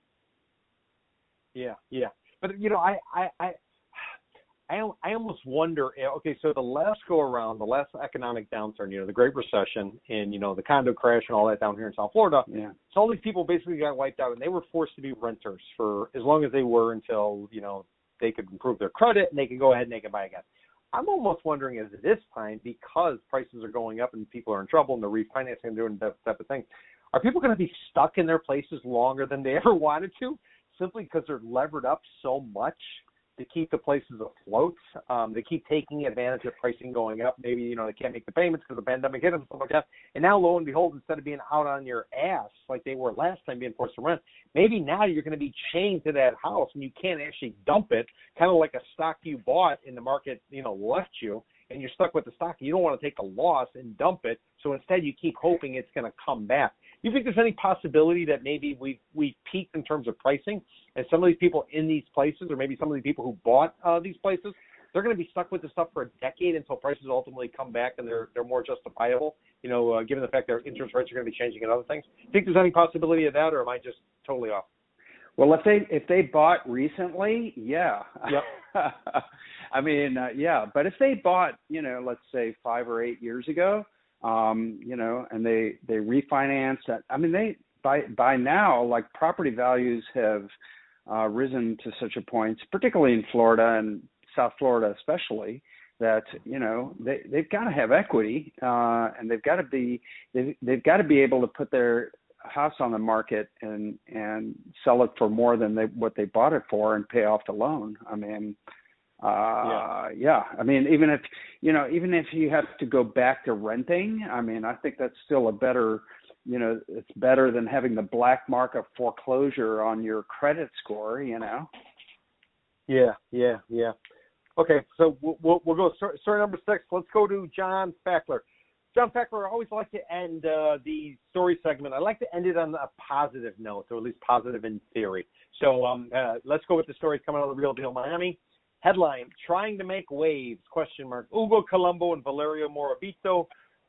Yeah yeah. But you know i i i I, almost wonder. Eh, okay, so the last go around, the last economic downturn, you know, the Great Recession, and you know the condo crash and all that down here in South Florida. Yeah. So all these people basically got wiped out, and they were forced to be renters for as long as they were until you know they could improve their credit and they could go ahead and they could buy again. I'm almost wondering is this time because prices are going up and people are in trouble and they're refinancing and doing that type of thing, are people going to be stuck in their places longer than they ever wanted to, simply because they're levered up so much? To keep the places afloat. Um, they keep taking advantage of pricing going up. Maybe you know they can't make the payments because the pandemic hit them and stuff like that. And now, lo and behold, instead of being out on your ass like they were last time, being forced to rent, maybe now you're going to be chained to that house and you can't actually dump it, kind of like a stock you bought in the market, you know, left you and you're stuck with the stock. You don't want to take a loss and dump it. So instead, you keep hoping it's going to come back. You think there's any possibility that maybe we we peaked in terms of pricing, and some of these people in these places, or maybe some of the people who bought uh, these places, they're going to be stuck with this stuff for a decade until prices ultimately come back and they're they're more justifiable. You know, uh, given the fact that interest rates are going to be changing and other things. Think there's any possibility of that, or am I just totally off? Well, if they if they bought recently, yeah. Yep. I mean, uh, yeah, but if they bought, you know, let's say 5 or 8 years ago, um, you know, and they they refinanced that. I mean, they by by now like property values have uh risen to such a point, particularly in Florida and South Florida especially, that you know they they've got to have equity uh and they've got to be they've, they've got to be able to put their house on the market and and sell it for more than they what they bought it for and pay off the loan. I mean, uh yeah. yeah. I mean, even if you know, even if you have to go back to renting, I mean, I think that's still a better you know, it's better than having the black mark of foreclosure on your credit score, you know. Yeah, yeah, yeah. Okay, so we'll we'll, go story, story number six. Let's go to John Fackler. John Fackler, I always like to end uh, the story segment. I like to end it on a positive note, or at least positive in theory. So um, uh, let's go with the stories coming out of the Real Deal Miami. Headline: Trying to make waves? Question mark. Ugo Colombo and Valerio Morabito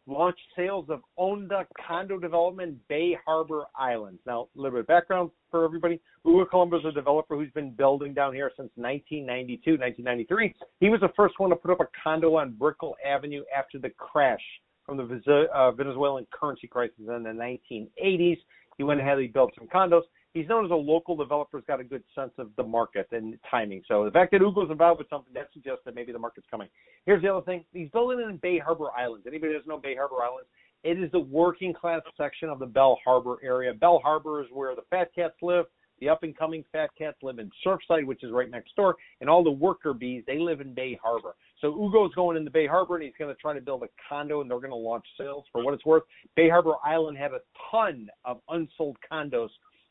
launched sales of Onda condo development Bay Harbor Islands. Now, a little bit of background for everybody. Ugo Colombo is a developer who's been building down here since 1992, 1993. He was the first one to put up a condo on Brickell Avenue after the crash from the uh, Venezuelan currency crisis in the 1980s. He went ahead and built some condos. He's known as a local developer, has got a good sense of the market and timing. So the fact that Ugo's involved with something that suggests that maybe the market's coming. Here's the other thing: he's building in Bay Harbor Islands. Anybody that doesn't know Bay Harbor Islands? It is the working class section of the Bal Harbour area. Bal Harbour is where the fat cats live. The up and coming fat cats live in Surfside, which is right next door, and all the worker bees they live in Bay Harbor. So Ugo's going into Bay Harbor and he's going to try to build a condo, and they're going to launch sales for what it's worth. Bay Harbor Island had a ton of unsold condos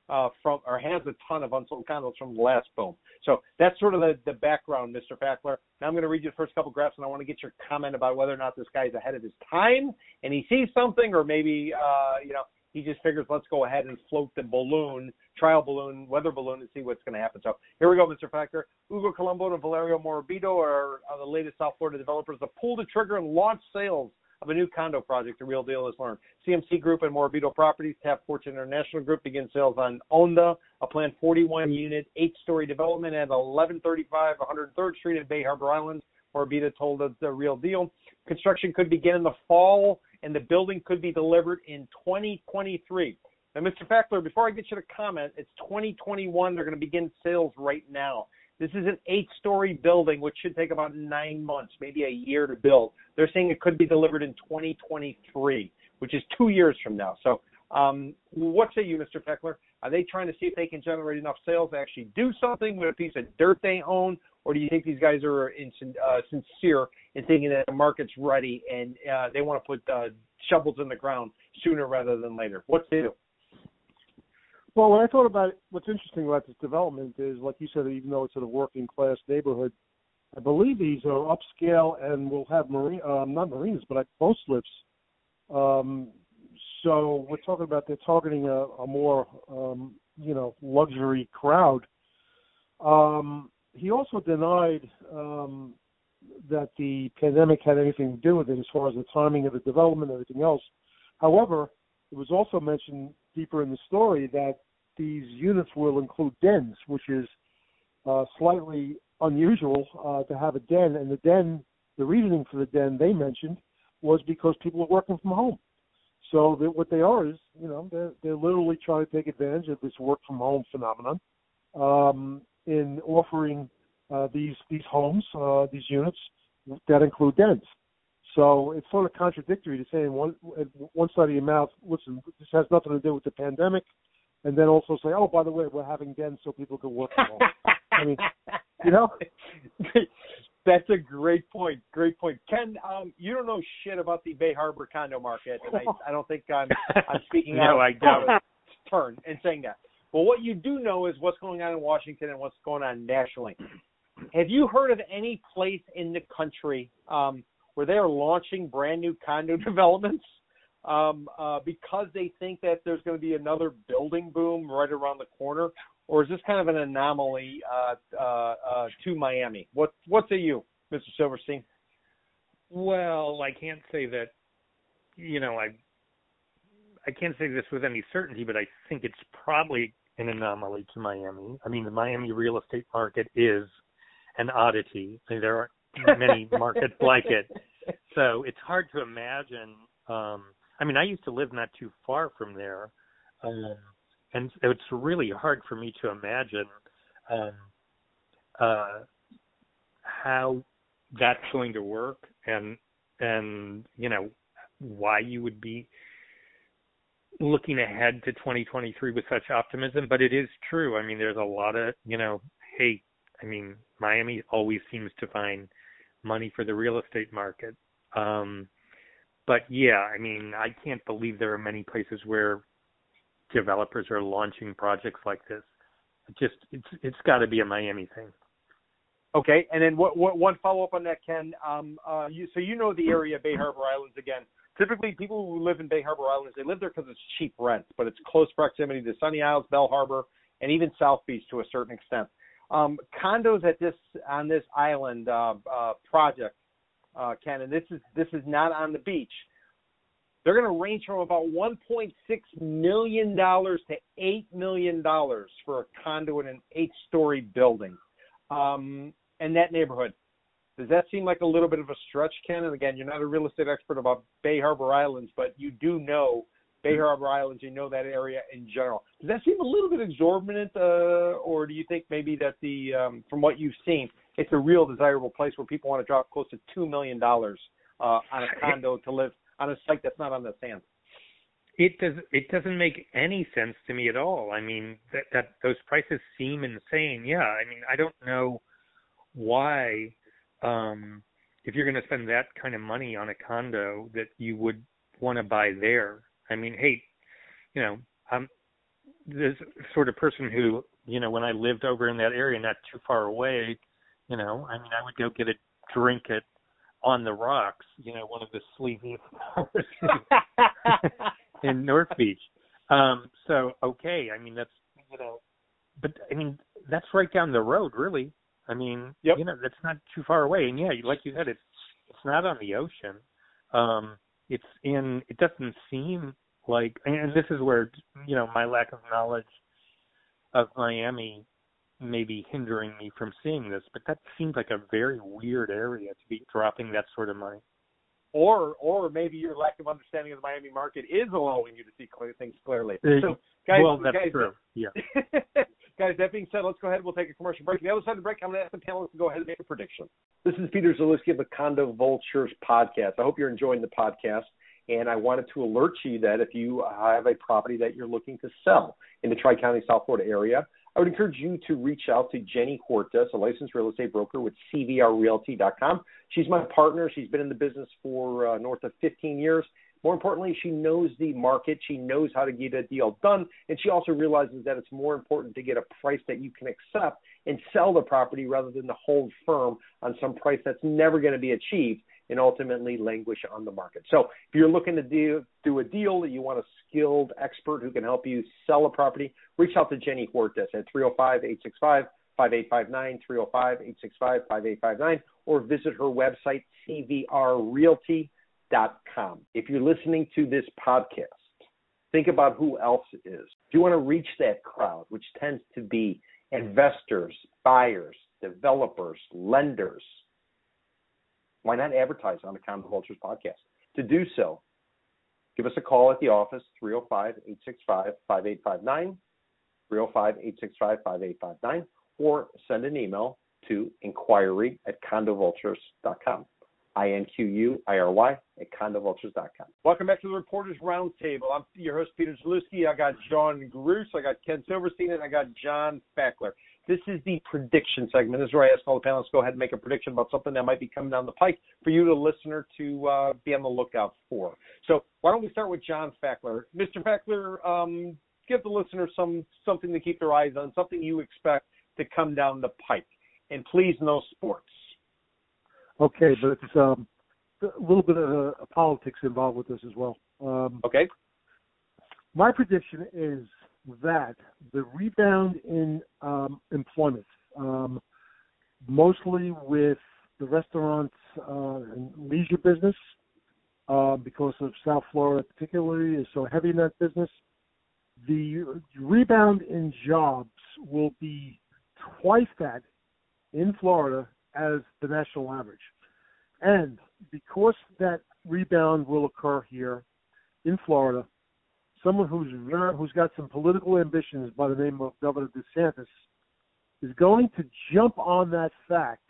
uh, from or has a ton of unsold condos from the last boom. So that's sort of the, the background, Mr. Fackler. Now I'm going to read you the first couple graphs, and I want to get your comment about whether or not this guy's ahead of his time and he sees something, or maybe uh, you know he just figures let's go ahead and float the balloon, trial balloon, weather balloon, and see what's going to happen. So here we go, Mr. Fackler. Ugo Colombo and Valerio Morabito are, are uh, the latest South Florida developers to pull the trigger and launch sales of a new condo project. The real deal is learned. CMC Group and Morabito Properties, Tap Fortune International Group begin sales on Onda, a planned 41 unit, eight story development at 1135 103rd Street in Bay Harbor Islands Orbita told us the real deal. Construction could begin in the fall, and the building could be delivered in 2023. Now, Mr. Fackler, before I get you to comment, it's 2021. They're going to begin sales right now. This is an eight-story building, which should take about nine months, maybe a year to build. They're saying it could be delivered in 2023, which is two years from now. So, um, what say you, Mr. Fackler? Are they trying to see if they can generate enough sales to actually do something with a piece of dirt they own, or do you think these guys are in, uh, sincere in thinking that the market's ready and uh, they want to put uh, shovels in the ground sooner rather than later? What say you? Well, when I thought about it, what's interesting about this development is, like you said, even though it's in a working class neighborhood, I believe these are upscale and will have marine, um, not marinas, but like boat slips. Um, so we're talking about they're targeting a, a more, um, you know, luxury crowd. Um, he also denied um, that the pandemic had anything to do with it as far as the timing of the development and everything else. However, it was also mentioned deeper in the story that these units will include dens, which is uh, slightly unusual uh, to have a den. And the den, the reasoning for the den they mentioned was because people are working from home. So what they are is, you know, they're, they're literally trying to take advantage of this work from home phenomenon um, in offering uh, these these homes, uh, these units that include dens. So it's sort of contradictory to say one one side of your mouth, listen, this has nothing to do with the pandemic, and then also say, oh, by the way, we're having dens so people can work from home. I mean, you know. That's a great point. Great point, Ken. Um, you don't know shit about the Bay Harbor condo market, and I, I don't think I'm I'm speaking no, out I don't. turn and saying that. But what you do know is what's going on in Washington and what's going on nationally. Have you heard of any place in the country um, where they are launching brand new condo developments um, uh, because they think that there's going to be another building boom right around the corner, or is this kind of an anomaly uh, uh, uh, to Miami? What what say you, Mr. Silverstein? Well, I can't say that. You know, I I can't say this with any certainty, but I think it's probably an anomaly to Miami. I mean, the Miami real estate market is an oddity. I mean, there aren't many markets like it, so it's hard to imagine. Um, I mean, I used to live not too far from there, um, and it's really hard for me to imagine um, uh, how that's going to work, and and you know why you would be looking ahead to 2023 with such optimism. But it is true. I mean, there's a lot of you know, hey, I mean, Miami always seems to find money for the real estate market. Um, but yeah, I mean, I can't believe there are many places where developers are launching projects like this. It just it's it's got to be a Miami thing. Okay, and then what, what one follow up on that, Ken? Um, uh, you, so you know the area, Bay Harbor Islands again. Typically, people who live in Bay Harbor Islands, they live there because it's cheap rent, but it's close proximity to Sunny Isles, Bal Harbour, and even South Beach to a certain extent. Um, condos at this on this island uh, uh, project uh, Ken, and this is this is not on the beach. They're going to range from about 1.6 million dollars to eight million dollars for a condo in an eight-story building. Um, in that neighborhood, does that seem like a little bit of a stretch, Ken? And again, you're not a real estate expert about Bay Harbor Islands, but you do know Bay Harbor Islands. You know that area in general. Does that seem a little bit exorbitant, uh, or do you think maybe that the um, from what you've seen, it's a real desirable place where people want to drop close to two million dollars uh, on a condo to live on a site that's not on the sand. It does. It doesn't make any sense to me at all. I mean, that that those prices seem insane. Yeah. I mean, I don't know why, um, if you're going to spend that kind of money on a condo, that you would want to buy there. I mean, hey, you know, I'm this sort of person who, you know, when I lived over in that area, not too far away, you know, I mean, I would go get a drink at on the rocks, you know, one of the sleazy bars in North Beach. Um, so okay, I mean that's you know, but I mean that's right down the road, really. I mean, yep. you know, that's not too far away, and yeah, like you said, it's it's not on the ocean. Um, it's in. It doesn't seem like, and this is where you know my lack of knowledge of Miami maybe hindering me from seeing this, but that seems like a very weird area to be dropping that sort of money. Or, or maybe your lack of understanding of the Miami market is allowing you to see clear, things clearly. So, guys, well, that's guys, true. Yeah. Guys, that being said, let's go ahead. We'll take a commercial break. On the other side of the break, I'm going to ask the panelists to go ahead and make a prediction. This is Peter Zalewski of the Condo Vultures podcast. I hope you're enjoying the podcast. And I wanted to alert you that if you have a property that you're looking to sell in the Tri County, South Florida area, I would encourage you to reach out to Jenny Hortas, a licensed real estate broker with CVRRealty.com. She's my partner. She's been in the business for uh, north of 15 years. More importantly, she knows the market. She knows how to get a deal done. And she also realizes that it's more important to get a price that you can accept and sell the property rather than to hold firm on some price that's never going to be achieved and ultimately languish on the market. So if you're looking to do, do a deal that you want a skilled expert who can help you sell a property, reach out to Jenny Hortas at 305-865 5859 305 865 5859 or visit her website cvrrealty.com. If you're listening to this podcast, think about who else is. If you want to reach that crowd, which tends to be investors, buyers, developers, lenders, why not advertise on the Condo Vultures podcast? To do so, give us a call at the office, 305 865 5859, 305 865 5859, or send an email to inquiry at condovultures.com. I N Q U I R Y at condovultures.com. Welcome back to the Reporters Roundtable. I'm your host, Peter Zalewski. I got John Gruss, I got Ken Silverstein, and I got John Fackler. This is the prediction segment. This is where I ask all the panelists to go ahead and make a prediction about something that might be coming down the pike for you, the listener, to uh, be on the lookout for. So why don't we start with John Fackler? Mr. Fackler, um, give the listener some something to keep their eyes on, something you expect to come down the pike. And please, no sports. Okay, but it's um, a little bit of uh, politics involved with this as well. Um, Okay? my prediction is that the rebound in um, employment, um, mostly with the restaurants uh, and leisure business, uh, because of South Florida particularly is so heavy in that business, the rebound in jobs will be twice that in Florida as the national average. And because that rebound will occur here in Florida, someone who's very, who's got some political ambitions by the name of Governor DeSantis is going to jump on that fact,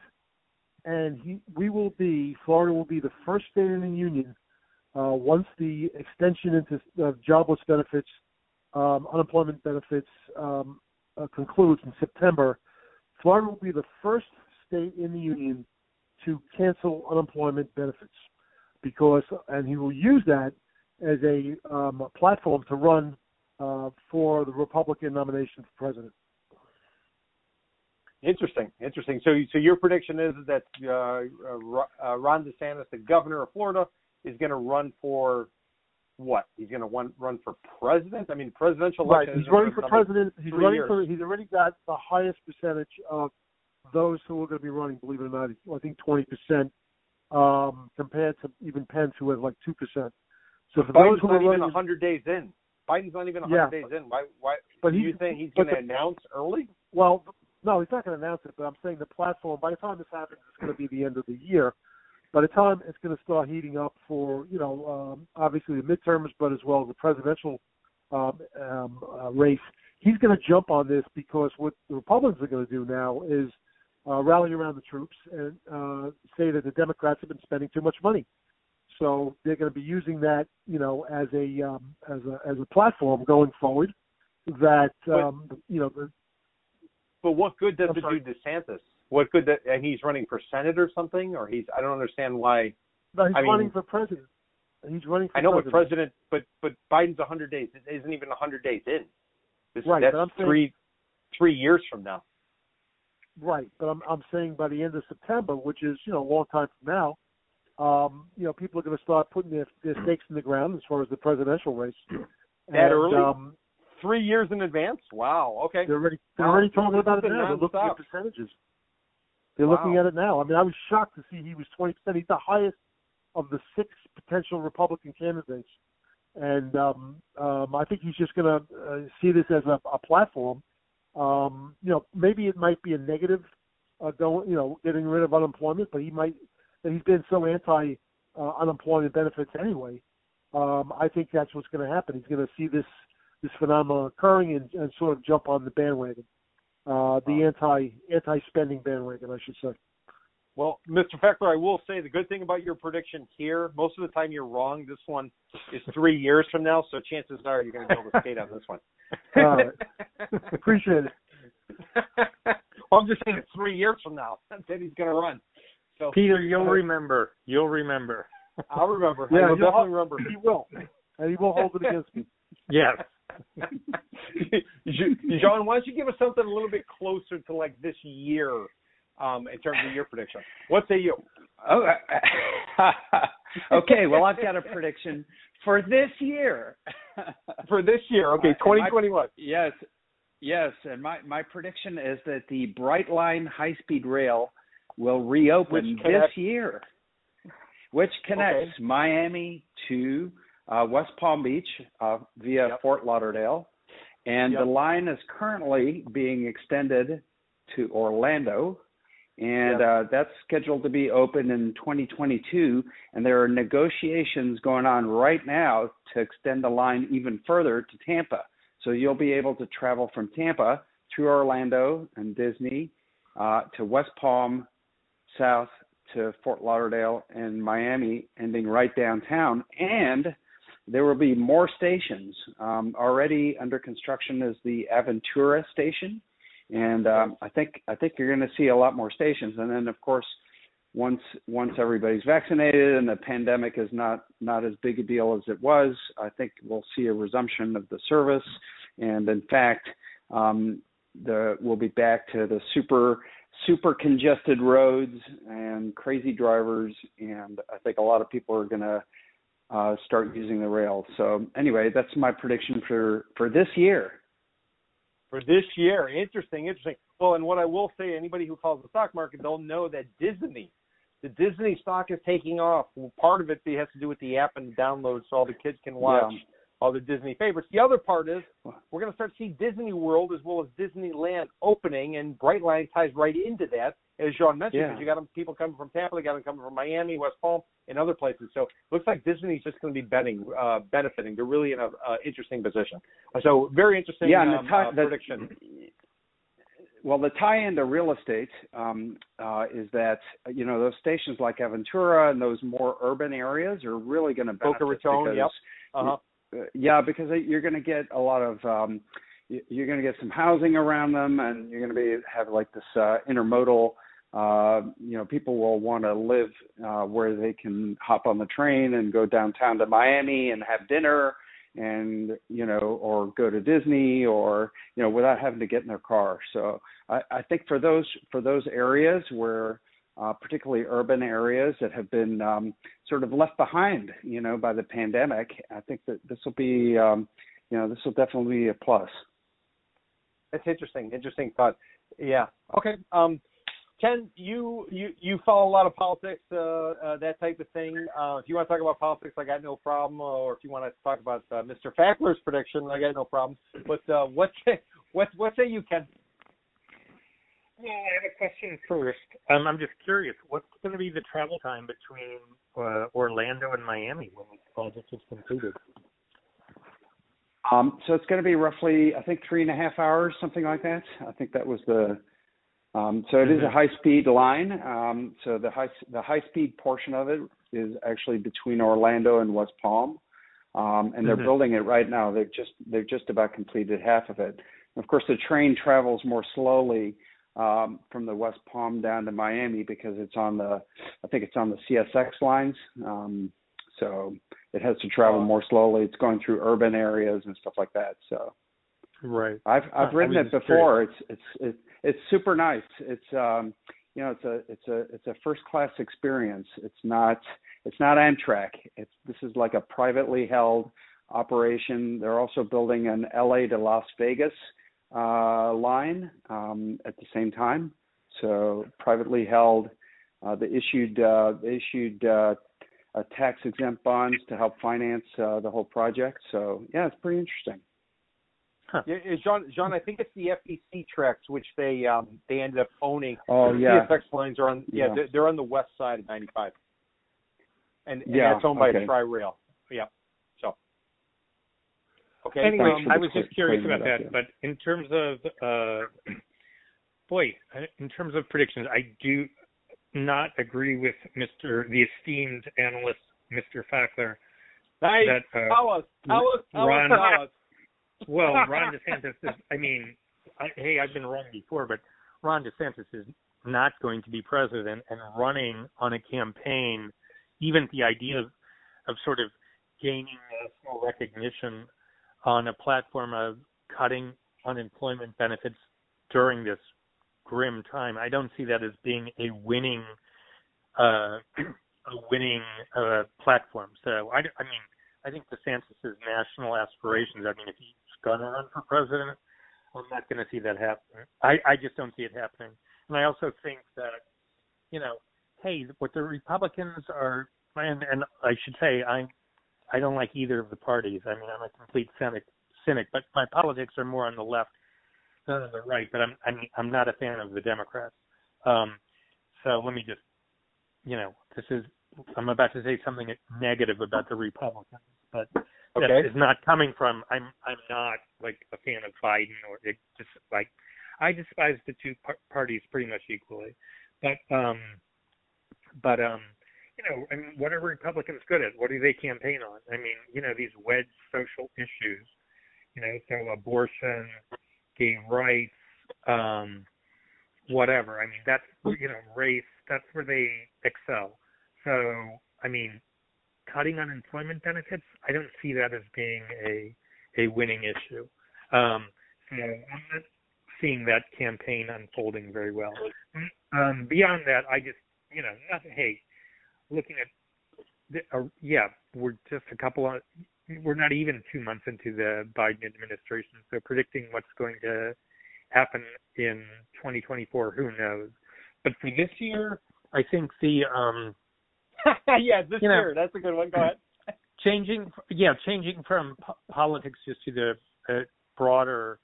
and he we will be Florida will be the first state in the union uh, once the extension into uh, jobless benefits, um, unemployment benefits um, uh, concludes in September. Florida will be the first state in the union to cancel unemployment benefits because, and he will use that as a, um, platform to run uh, for the Republican nomination for president. Interesting, interesting. So, so your prediction is that uh, uh, Ron DeSantis, the governor of Florida, is going to run for what? He's going to run run for president. I mean, presidential Right. He's running for for president. He's running years. for. He's already got the highest percentage of those who are going to be running. Believe it or not, I think twenty percent um, compared to even Pence, who has like two percent. So for those Biden's who not even running, hundred days in. Biden's not even Yeah, hundred days in. Why? Why? but do you think he's going to announce early? well, no, he's not going to announce it. But I'm saying the platform. By the time this happens, it's going to be the end of the year. By the time it's going to start heating up for you know um, obviously the midterms, but as well as the presidential um, um, uh, race, he's going to jump on this because what the Republicans are going to do now is uh, rally around the troops and uh, say that the Democrats have been spending too much money. So they're going to be using that, you know, as a um, as a as a platform going forward. That um, you know, the, But what good does I'm it sorry. do DeSantis? What good that and he's running for senate or something? Or he's I don't understand why. no, he's I mean- running for president. He's running for I know, but president. president, but but Biden's a hundred days. It isn't even a hundred days in. This, Right, that's but saying- three three years from now. Right, but I'm I'm saying by the end of September, which is you know a long time from now, um, you know people are going to start putting their, their stakes in the ground as far as the presidential race. That and, early? Um, Three years in advance. Wow. Okay. they're already they're already talking about it now. They're looking at percentages. They're Wow. looking at it now. I mean, I was shocked to see he was 20 percent. He's the highest of the six potential Republican candidates, and um, um, I think he's just going to uh, see this as a, a platform Um, you know, maybe it might be a negative, uh, going, you know, getting rid of unemployment, but he might, he's been so anti uh, unemployment benefits anyway. Um, I think that's what's going to happen. He's going to see this this phenomenon occurring and, and sort of jump on the bandwagon, uh, the anti anti spending bandwagon, I should say. Well, Mr. Fackler, I will say the good thing about your prediction here, most of the time you're wrong. This one is three years from now, so chances are you're going to be able to skate on this one. All right. Appreciate it. well, I'm just saying it's three years from now that he's going to run. So Peter, you'll remember. You'll remember. I'll remember. Yeah, I will definitely remember. He will, and he will hold it against me. Yes. John, why don't you give us something a little bit closer to like this year, um, in terms of your prediction? What say you? Oh, okay. Well, I've got a prediction for this year. For this year, okay, Uh, my- 2021. Yes, yes, and my my prediction is that the Brightline high speed rail will reopen this year, which connects Miami to uh, West Palm Beach uh, via Yep. Fort Lauderdale, and Yep. the line is currently being extended to Orlando. And uh, that's scheduled to be open in 2022. And there are negotiations going on right now to extend the line even further to Tampa. So you'll be able to travel from Tampa through Orlando and Disney uh, to West Palm, south to Fort Lauderdale and Miami, ending right downtown. And there will be more stations. Um, already under construction is the Aventura station, and um, I think I think you're going to see a lot more stations. And then of course, once once everybody's vaccinated and the pandemic is not not as big a deal as it was, I think we'll see a resumption of the service. And in fact, um, the we'll be back to the super super congested roads and crazy drivers. And I think a lot of people are going to uh, start using the rail. So anyway, that's my prediction for for this year. for this year. Interesting, interesting. Well, and what I will say, anybody who follows the stock market, they'll know that Disney, the Disney stock is taking off. Well, part of it has to do with the app and the download, so all the kids can watch Yeah. All the Disney favorites. The other part is we're going to start to see Disney World as well as Disneyland opening, and Brightline ties right into that, as Sean mentioned, Yeah. because you got them, people coming from Tampa, they got them coming from Miami, West Palm, and other places. So it looks like Disney's just going to be betting, uh, benefiting. They're really in an uh, interesting position. So very interesting yeah, and um, the, tie, uh, the prediction. Well, the tie into real estate um, uh, is that you know those stations like Aventura and those more urban areas are really going to benefit Boca Raton, because yep. Uh-huh. Yeah, because you're going to get a lot of um, you're going to get some housing around them, and you're going to be have like this uh, intermodal. Uh, you know, people will want to live uh, where they can hop on the train and go downtown to Miami and have dinner, and you know, or go to Disney, or you know, without having to get in their car. So I, I think for those for those areas where uh, particularly urban areas that have been um, sort of left behind, you know, by the pandemic. I think that this will be, um, you know, this will definitely be a plus. That's interesting. Interesting thought. Yeah. Okay. Um, Ken, you you you follow a lot of politics, uh, uh, that type of thing. Uh, if you want to talk about politics, I got no problem. Or if you want to talk about uh, Mr. Fackler's prediction, I got no problem. But uh, what say what what say you, Ken? Well, I have a question first. Um, I'm just curious, what's going to be the travel time between uh, Orlando and Miami when this project is completed? Um, so it's going to be roughly, I think, three and a half hours, something like that. I think that was the. Um, so it is a high speed line. Um, so the high the high speed portion of it is actually between Orlando and West Palm, um, and they're Mhm. building it right now. They've just they've just about completed half of it. Of course, the train travels more slowly um, from the West Palm down to Miami because it's on the I think it's on the CSX lines. Um, so it has to travel more slowly. It's going through urban areas and stuff like that. So Right. I've I've I ridden was it before. It's it's it's it's super nice. It's um you know it's a it's a it's a first class experience. It's not it's not Amtrak. It's this is like a privately held operation. They're also building an LA to Las Vegas uh line um at the same time. So privately held uh they issued uh they issued uh uh, tax exempt bonds to help finance uh, the whole project. So yeah, it's pretty interesting. Huh. Yeah, John. John, I think it's the FEC tracks which they um they ended up owning. Oh the yeah. CSX lines are on. Yeah, Yeah. They're, they're on the west side of 95, and, and Yeah, that's owned by okay. Tri Rail. Yeah. So. Okay. Anyway, Thanks for the I was just curious about it up, that. yeah. But in terms of, uh, boy, in terms of predictions, I do not agree with Mr. the esteemed analyst, Mr. Fackler. Nice. That, uh, tell us. Tell us. Tell Ron- us. Tell us. Well, Ron DeSantis is. I mean, I, hey, I've been wrong before, but Ron DeSantis is not going to be president and running on a campaign. Even the idea of, of sort of gaining national recognition on a platform of cutting unemployment benefits during this grim time, I don't see that as being a winning, uh, a winning uh, platform. So I, I mean, I think DeSantis's national aspirations. I mean, if he's to run for president, I'm not going to see that happen. I, I just don't see it happening. And I also think that, you know, hey, what the Republicans are, and, and I should say, I, I don't like either of the parties. I mean, I'm a complete cynic, cynic, but my politics are more on the left than on the right. But I'm, I'm, I'm not a fan of the Democrats. Um, so let me just, you know, this is, I'm about to say something negative about the Republicans, but Okay. that is not coming from I'm I'm not like a fan of Biden or it just like I despise the two par- parties pretty much equally, but um, but um, you know, I mean, what are Republicans good at? What do they campaign on? I mean, you know, these wedge social issues, you know, so abortion, gay rights, um, whatever. I mean, that's you know, race. That's where they excel. So, I mean, cutting unemployment benefits, I don't see that as being a a winning issue. Um, so I'm not seeing that campaign unfolding very well. Um, beyond that, I just, you know, nothing. Hey, looking at, the, uh, yeah, we're just a couple of, we're not even two months into the Biden administration, so predicting what's going to happen in 2024, who knows? But for this year, I think the um, yeah, this You know- year. That's a good one. Go ahead. changing yeah changing from po- politics just to the uh, broader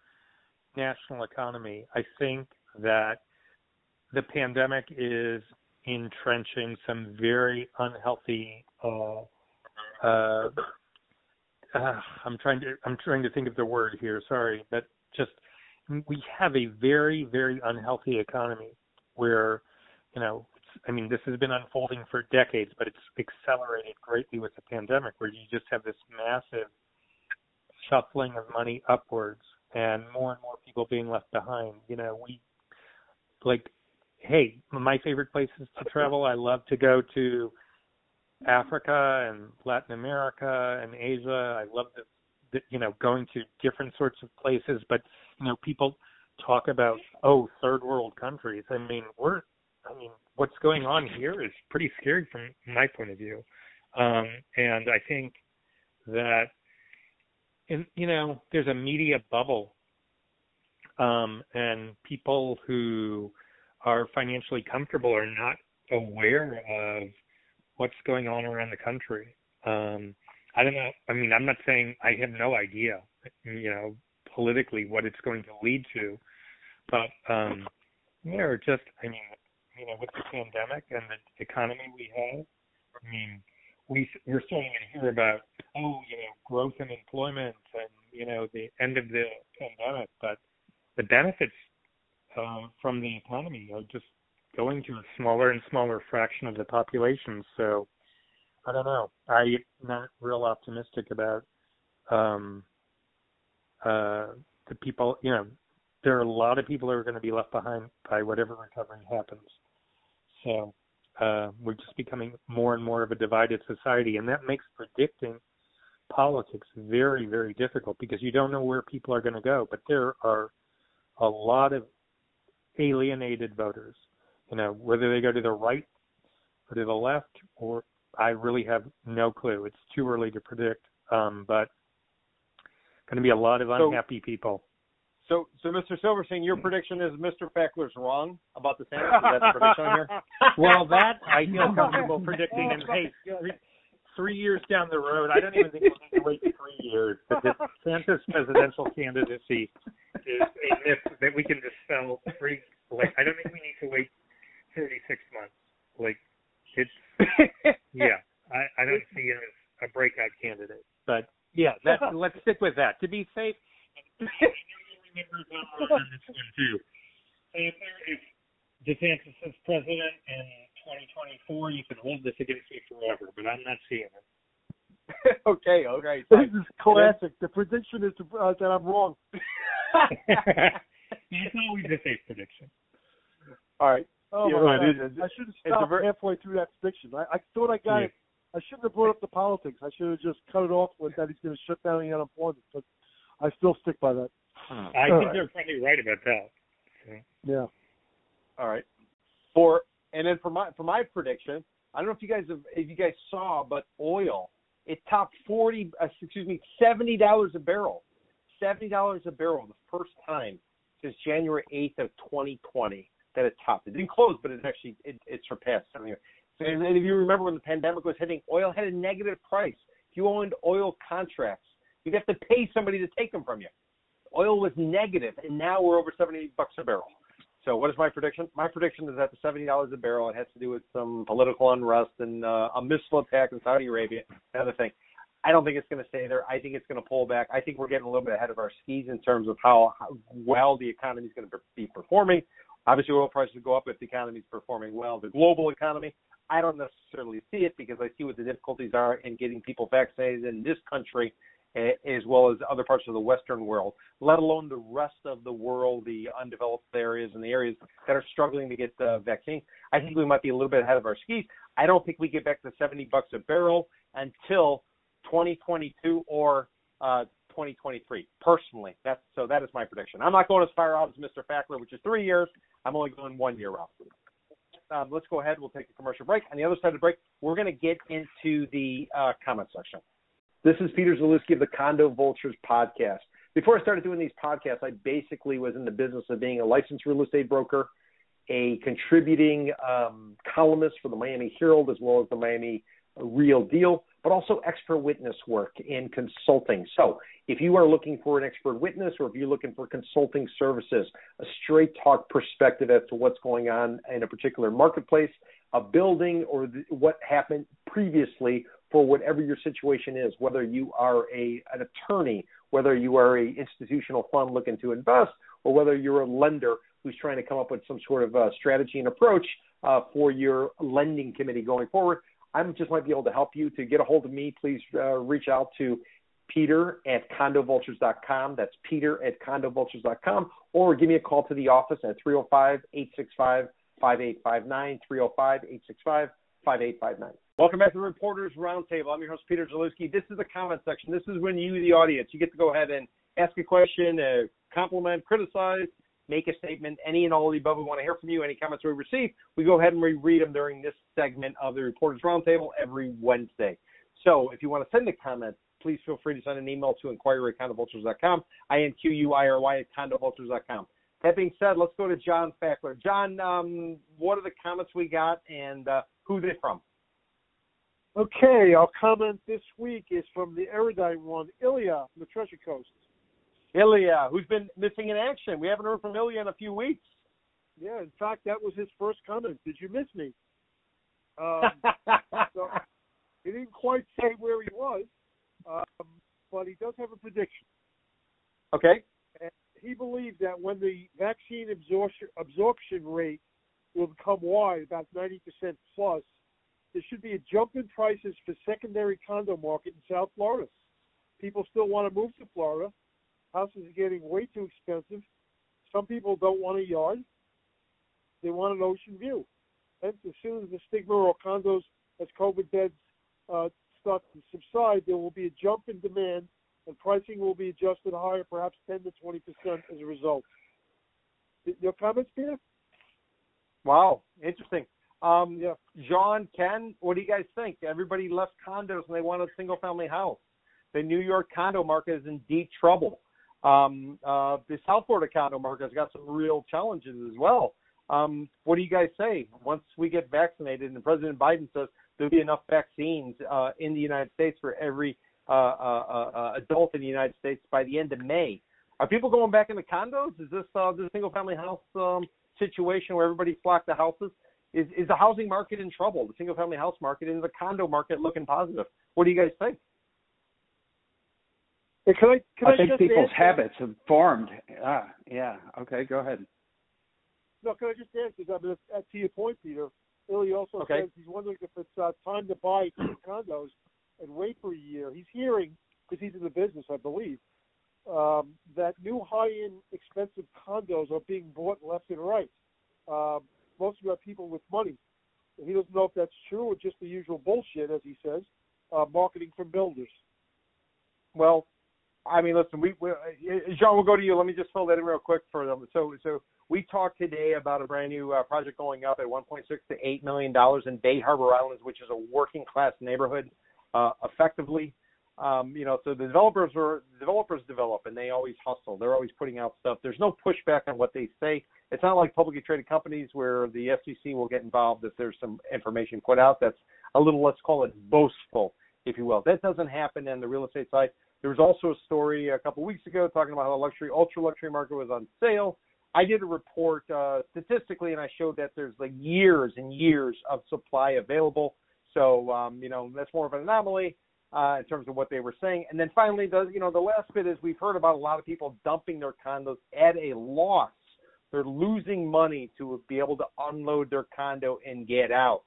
national economy i think that the pandemic is entrenching some very unhealthy uh uh, uh i'm trying to i'm trying to think of the word here sorry but just we have a very very unhealthy economy where you know i mean this has been unfolding for decades but it's accelerated greatly with the pandemic where you just have this massive shuffling of money upwards and more and more people being left behind. You know we like hey my favorite places to travel i love to go to africa and latin america and asia. I love the, the you know going to different sorts of places but you know people talk about oh third world countries. I mean we're i mean what's going on here is pretty scary from my point of view. Um and i think that and you know there's a media bubble um and people who are financially comfortable are not aware of what's going on around the country. Um i don't know i mean i'm not saying i have no idea you know politically what it's going to lead to but um there just i mean you know with the pandemic and the economy we have i mean we we're starting to hear about oh you know growth in employment and you know the end of the pandemic but the benefits uh, from the economy are just going to a smaller and smaller fraction of the population so i don't know i'm not real optimistic about um uh the people you know there are a lot of people who are going to be left behind by whatever recovery happens so uh, we're just becoming more and more of a divided society, and that makes predicting politics very, very difficult because you don't know where people are going to go. But there are a lot of alienated voters. You know, whether they go to the right or to the left, or I really have no clue. It's too early to predict. Um, but going to be a lot of So- unhappy people. So, so Mr. Silverstein, your prediction is Mr. Fackler's wrong about the Senate. Is that the prediction here? Well, that I feel comfortable predicting. And hey, re- three years down the road. I don't even think we need to wait three years. But the DeSantis presidential candidacy is a myth that we can dispel. Three, like I don't think we need to wait 36 months. Like it's yeah. I, I don't see him as a breakout candidate. But yeah, that, let's stick with that. To be safe, remember on this one too. If, if DeSantis is president in 2024, you can hold this against me forever, but I'm not seeing it. okay, okay. This is classic. The prediction is uh, that I'm wrong. it's always a safe prediction. All right. Oh Yeah, my it God. is. I should have stopped ver- halfway through that prediction. I, I thought I got Yeah. it. I shouldn't have brought up the politics. I should have just cut it off with that he's going to shut down the unemployment. But I still stick by that. I All think right. they're probably right about that. So. Yeah. All right. For and then for my for my prediction, I don't know if you guys have if you guys saw, but oil it topped forty uh, excuse me seventy dollars a barrel, seventy dollars a barrel the first time since January eighth of twenty twenty that it topped. It didn't close, but it actually it, it surpassed seventy. And if you remember when the pandemic was hitting, oil had a negative price. If you owned oil contracts, you'd have to pay somebody to take them from you. Oil was negative, and now we're over seventy bucks a barrel. So what is my prediction? My prediction is at the seventy dollars a barrel. It has to do with some political unrest and uh, a missile attack in Saudi Arabia. Another thing. I don't think it's going to stay there. I think it's going to pull back. I think we're getting a little bit ahead of our skis in terms of how, how well the economy is going to be performing. Obviously, oil prices go up if the economy is performing well. The global economy, I don't necessarily see it because I see what the difficulties are in getting people vaccinated in this country as well as other parts of the Western world, let alone the rest of the world, the undeveloped areas and the areas that are struggling to get the vaccine. I think we might be a little bit ahead of our skis. I don't think we get back to 70 bucks a barrel until 2022 or uh, 2023. Personally, that's so. That is my prediction. I'm not going as far out as Mr. Fackler, which is three years. I'm only going one year out. Um, let's go ahead. We'll take a commercial break. On the other side of the break, we're going to get into the uh, comment section. This is Peter Zalewski of the Condo Vultures podcast. Before I started doing these podcasts, I basically was in the business of being a licensed real estate broker, a contributing um, columnist for the Miami Herald as well as the Miami Real Deal, but also expert witness work in consulting. So if you are looking for an expert witness or if you're looking for consulting services, a straight talk perspective as to what's going on in a particular marketplace, a building, or the, what happened previously for whatever your situation is, whether you are a an attorney, whether you are a institutional fund looking to invest, or whether you're a lender who's trying to come up with some sort of uh, strategy and approach uh, for your lending committee going forward. I just might be able to help you. To get a hold of me, please uh, reach out to Peter at condovultures.com. That's Peter at condovultures.com. Or give me a call to the office at 305 865 5859. 305 865 5859. Welcome back to the Reporters Roundtable. I'm your host, Peter Zalewski. This is the comment section. This is when you, the audience, you get to go ahead and ask a question, uh, compliment, criticize, make a statement, any and all of the above. We want to hear from you. Any comments we receive, we go ahead and we read them during this segment of the Reporters Roundtable every Wednesday. So if you want to send a comment, please feel free to send an email to inquiry at condovultures.com, I-N-Q-U-I-R-Y at condovultures.com. That being said, let's go to John Fackler. John, um, what are the comments we got and uh, who they from? Okay, our comment this week is from the erudite one, Ilya from the Treasure Coast. Ilya, who's been missing in action. We haven't heard from Ilya in a few weeks. Yeah, in fact, that was his first comment. Did you miss me? Um, so he didn't quite say where he was, um, but he does have a prediction. okay. And he believes that when the vaccine absorption absorption rate will become wide, about 90% plus, there should be a jump in prices for secondary condo market in South Florida. People still want to move to Florida. Houses are getting way too expensive. Some people don't want a yard. They want an ocean view. Hence, as soon as the stigma or condos as COVID beds uh, start to subside, there will be a jump in demand and pricing will be adjusted higher, perhaps 10 to 20 percent as a result. Your comments, Peter? Wow, interesting. Um, Yeah. John, Ken, what do you guys think? Everybody left condos and they want a single family house. The New York condo market is in deep trouble. Um, uh, the South Florida condo market has got some real challenges as well. Um, what do you guys say? Once we get vaccinated and President Biden says there'll be enough vaccines uh, in the United States for every uh, uh, uh, uh, adult in the United States by the end of May. Are people going back into condos? Is this uh, this single family house um, situation where everybody flocked to houses? Is is the housing market in trouble? The single family house market and the condo market looking positive? What do you guys think? Hey, can I, can I, I, think people's answer? habits have formed. Ah, yeah. Okay, go ahead. No, can I just answer that? But uh, to your point, Peter, Illy also Okay. says he's wondering if it's uh, time to buy condos and wait for a year. He's hearing, because he's in the business, I believe, um, that new high-end, expensive condos are being bought left and right, um, mostly by people with money. And he doesn't know if that's true or just the usual bullshit, as he says, uh, marketing from builders. Well, I mean, listen, we, we uh, Jean, we'll go to you. Let me just fill that in real quick for them. So, so we talked today about a brand new uh, project going up at 1.6 to 8 million dollars in Bay Harbor Islands, which is a working class neighborhood. Uh, effectively, um, you know, so the developers are developers develop, and they always hustle. They're always putting out stuff. There's no pushback on what they say. It's not like publicly traded companies where the SEC will get involved if there's some information put out that's a little, let's call it boastful, if you will. That doesn't happen in the real estate side. There was also a story a couple of weeks ago talking about how the luxury, ultra luxury market was on sale. I did a report uh, statistically, and I showed that there's like years and years of supply available. So, um, you know, that's more of an anomaly uh, in terms of what they were saying. And then finally, the you know the last bit is we've heard about a lot of people dumping their condos at a loss. They're losing money to be able to unload their condo and get out.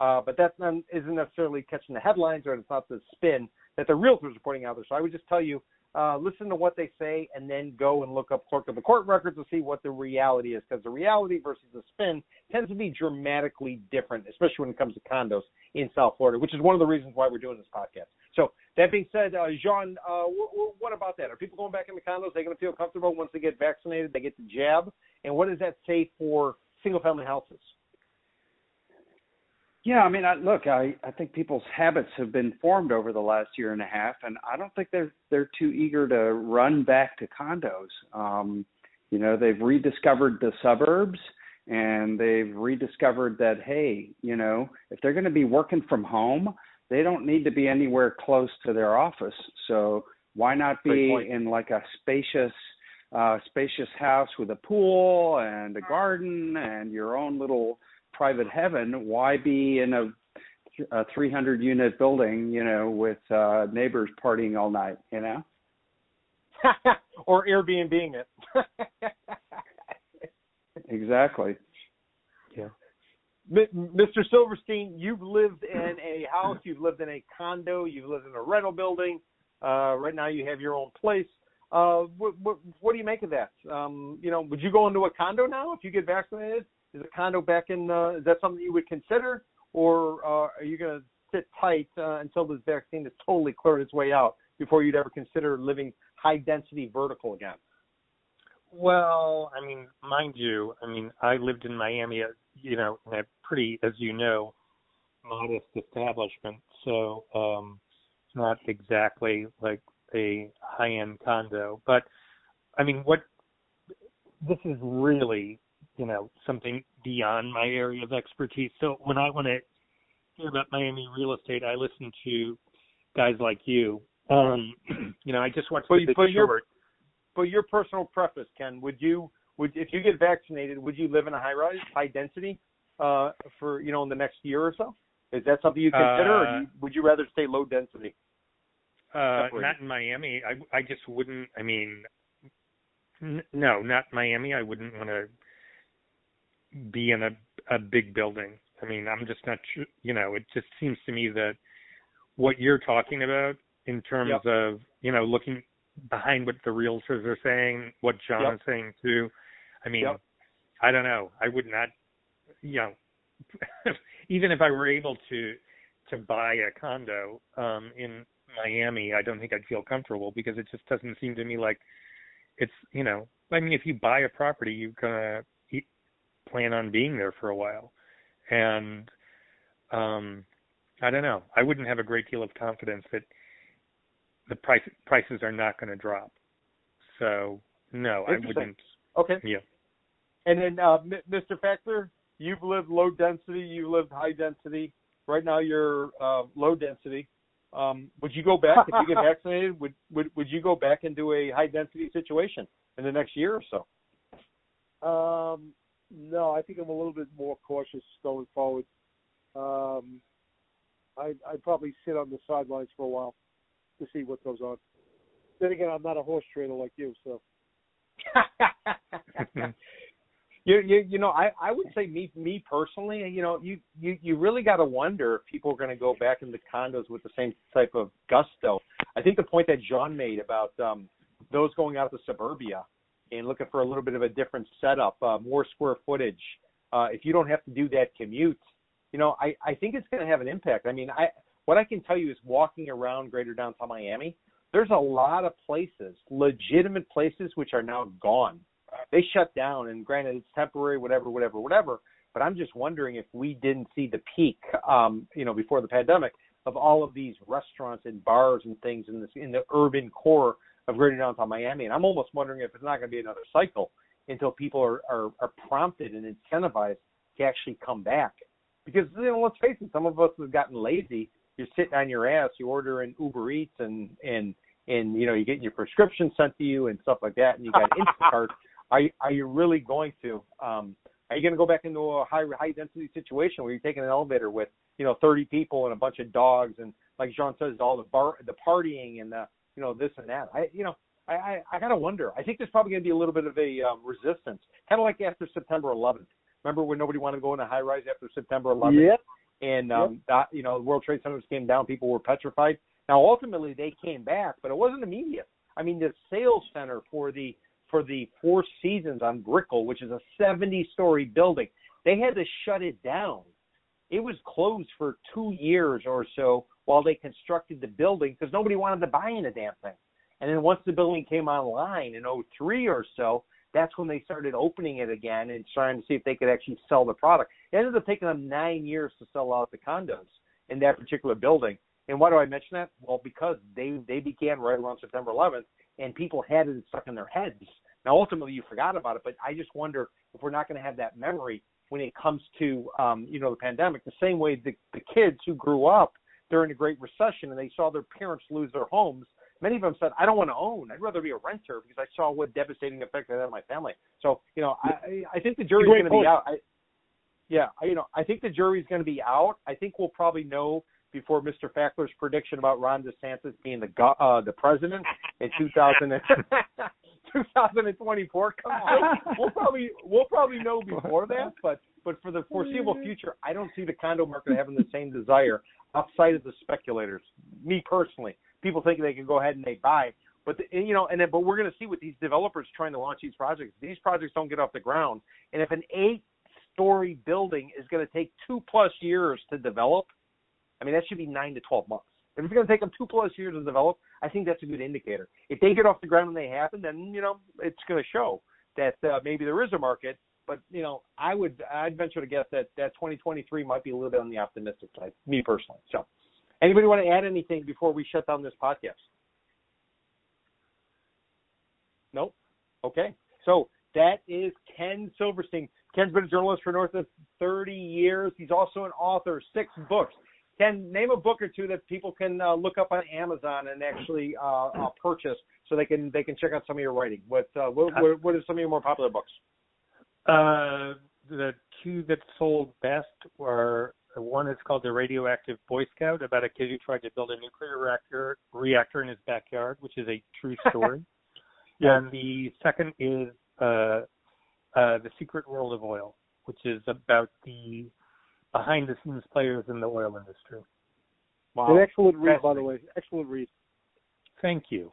Uh, but that not, isn't necessarily catching the headlines, or it's not the spin that the realtors are putting out there. So I would just tell you, uh, listen to what they say, and then go and look up clerk of the court records to see what the reality is, because the reality versus the spin tends to be dramatically different, especially when it comes to condos in South Florida, which is one of the reasons why we're doing this podcast. So that being said, uh, Jean, uh, w- w- what about that? Are people going back into condos? Are they going to feel comfortable once they get vaccinated? They get the jab, and what does that say for single-family houses? Yeah, I mean, I, look, I I think people's habits have been formed over the last year and a half, and I don't think they're they're too eager to run back to condos. Um, you know, they've rediscovered the suburbs, and they've rediscovered that hey, you know, if they're going to be working from home, they don't need to be anywhere close to their office. So why not be in like a spacious uh spacious house with a pool and a garden and your own little private heaven, why be in a, a 300 unit building, you know, with uh, neighbors partying all night, you know? or Airbnb it. Exactly. M- Mr. Silverstein, you've lived in a house, you've lived in a condo, you've lived in a rental building. Uh, right now, you have your own place. Uh, what, what, what do you make of that? Um, you know, would you go into a condo now if you get vaccinated? Is a condo back in? Uh, is that something you would consider, or uh, are you going to sit tight uh, until this vaccine has totally cleared its way out before you'd ever consider living high density vertical again? Well, I mean, mind you, I mean, I lived in Miami, uh, you know, in a pretty, as you know, modest establishment. So, um, it's not exactly like a high-end condo, but I mean, what this is really, you know, something beyond my area of expertise. So when I want to hear about Miami real estate, I listen to guys like you. Um, you know, I just watched But the but you're- But your personal preface, Ken, would you would if you get vaccinated, would you live in a high rise, high density, uh, for you know in the next year or so? Is that something you consider, Uh, you, would you rather stay low density? Uh, not in Miami. I I just wouldn't. I mean, n- no, not Miami. I wouldn't want to be in a a big building. I mean, I'm just not. Sure, you know, it just seems to me that what you're talking about in terms Yep. of you know looking behind what the realtors are saying, what John Yep. is saying too. I mean, Yep. I don't know. I would not. You know, even if I were able to to buy a condo um in Miami, I don't think I'd feel comfortable because it just doesn't seem to me like it's you know. I mean, if you buy a property, you're gonna plan on being there for a while, and um, I don't know. I wouldn't have a great deal of confidence that the price prices are not going to drop. So no, I wouldn't. Okay. Yeah. And then, uh, M- Mr. Fackler, you've lived low density, you've lived high density. Right now, you're uh, low density. Um, would you go back if you get vaccinated? Would would would you go back into a high density situation in the next year or so? Um, no, I think I'm a little bit more cautious going forward. Um, I, I'd probably sit on the sidelines for a while to see what goes on. Then again, I'm not a horse trainer like you, so. you, you you know I I would say me me personally you know you you you really got to wonder if people are going to go back into condos with the same type of gusto. I think the point that John made about um those going out to suburbia and looking for a little bit of a different setup, uh, more square footage. Uh, if you don't have to do that commute, you know I I think it's going to have an impact. I mean I what I can tell you is walking around Greater Downtown Miami, there's a lot of places, legitimate places, which are now gone they shut down. And granted, it's temporary, whatever, whatever, whatever. But I'm just wondering if we didn't see the peak, um, you know, before the pandemic of all of these restaurants and bars and things in this in the urban core of Greater Downtown Miami. And I'm almost wondering if it's not going to be another cycle until people are, are are prompted and incentivized to actually come back. Because you know, let's face it, some of us have gotten lazy. You're sitting on your ass. You order in Uber Eats and and and you know you get your prescription sent to you and stuff like that, and you got Instacart are you, are you really going to? Um, are you going to go back into a high high density situation where you're taking an elevator with you know 30 people and a bunch of dogs and like Jean says all the bar the partying and the you know this and that. I you know I I, I gotta wonder. I think there's probably going to be a little bit of a um, resistance, kind of like after September 11th. Remember when nobody wanted to go in a high rise after September 11th? Yep. And um, yep. that, you know, the World Trade Centers came down. People were petrified. Now, ultimately, they came back, but it wasn't immediate. I mean, the sales center for the for the Four Seasons on Brickell, which is a 70 story building. They had to shut it down. It was closed for two years or so while they constructed the building because nobody wanted to buy in a damn thing. And then once the building came online in 03 or so, that's when they started opening it again and trying to see if they could actually sell the product. It ended up taking them nine years to sell out the condos in that particular building. And why do I mention that? Well, because they they began right around September 11th, and people had it stuck in their heads. Now, ultimately, you forgot about it, but I just wonder if we're not going to have that memory when it comes to, um, you know, the pandemic. The same way the, the kids who grew up during the Great Recession and they saw their parents lose their homes. Many of them said, "I don't want to own. I'd rather be a renter because I saw what devastating effect that had on my family." So, you know, I I think the jury's going to be out. I, yeah, I, you know, I think the jury's going to be out. I think we'll probably know before Mr. Fackler's prediction about Ron DeSantis being the uh, the president in 2000 and 2024 Come out. We'll probably we'll probably know before that, but but for the foreseeable future, I don't see the condo market having the same desire outside of the speculators. Me personally, people think they can go ahead and they buy, but the, you know, and then but we're going to see with these developers trying to launch these projects. These projects don't get off the ground, and if an eight-story building is going to take two plus years to develop I mean, that should be nine to 12 months. If it's going to take them two plus years to develop, I think that's a good indicator. If they get off the ground and they happen, then you know it's going to show that uh, maybe there is a market. But you know, I would I'd venture to guess that that 2023 might be a little bit on the optimistic side, me personally. So, anybody want to add anything before we shut down this podcast? Nope. Okay. So that is Ken Silverstein. Ken's been a journalist for north of 30 years. He's also an author, six books. Ken, name a book or two that people can uh, look up on Amazon and actually uh, uh, purchase, so they can they can check out some of your writing. What uh, what, what, what are some of your more popular books? Uh, the two that sold best were one is called The Radioactive Boy Scout about a kid who tried to build a nuclear reactor reactor in his backyard, which is a true story. yeah. And the second is uh, uh, The Secret World of Oil, which is about the behind the scenes players in the oil industry. Wow. An excellent read, by the way. Excellent read. Thank you.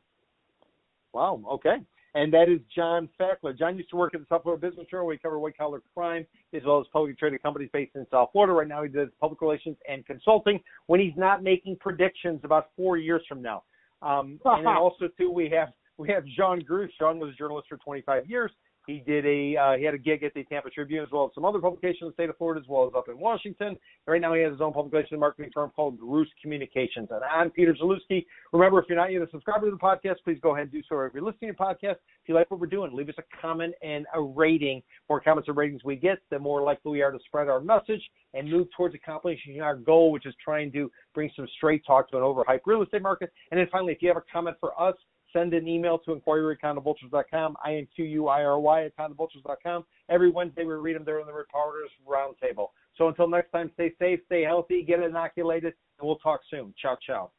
Wow. Okay. And that is John Fackler. John used to work at the South Florida Business Journal. We cover white collar crime as well as publicly traded companies based in South Florida. Right now, he does public relations and consulting when he's not making predictions about four years from now. Um, and then also too, we have we have John Gruss. John was a journalist for 25 years He did a uh, he had a gig at the Tampa Tribune as well as some other publications in the state of Florida as well as up in Washington. Right now he has his own publication marketing firm called Gruss Communications. And I'm Peter Zalewski. Remember, if you're not yet a subscriber to the podcast, please go ahead and do so. If you're listening to the podcast, if you like what we're doing, leave us a comment and a rating. More comments and ratings we get, the more likely we are to spread our message and move towards accomplishing our goal, which is trying to bring some straight talk to an overhyped real estate market. And then finally, if you have a comment for us, send an email to inquiry at condovultures.com, I-N-Q-U-I-R-Y at condovultures.com. Every Wednesday we read them there in the Reporters Roundtable. So until next time, stay safe, stay healthy, get inoculated, and we'll talk soon. Ciao, ciao.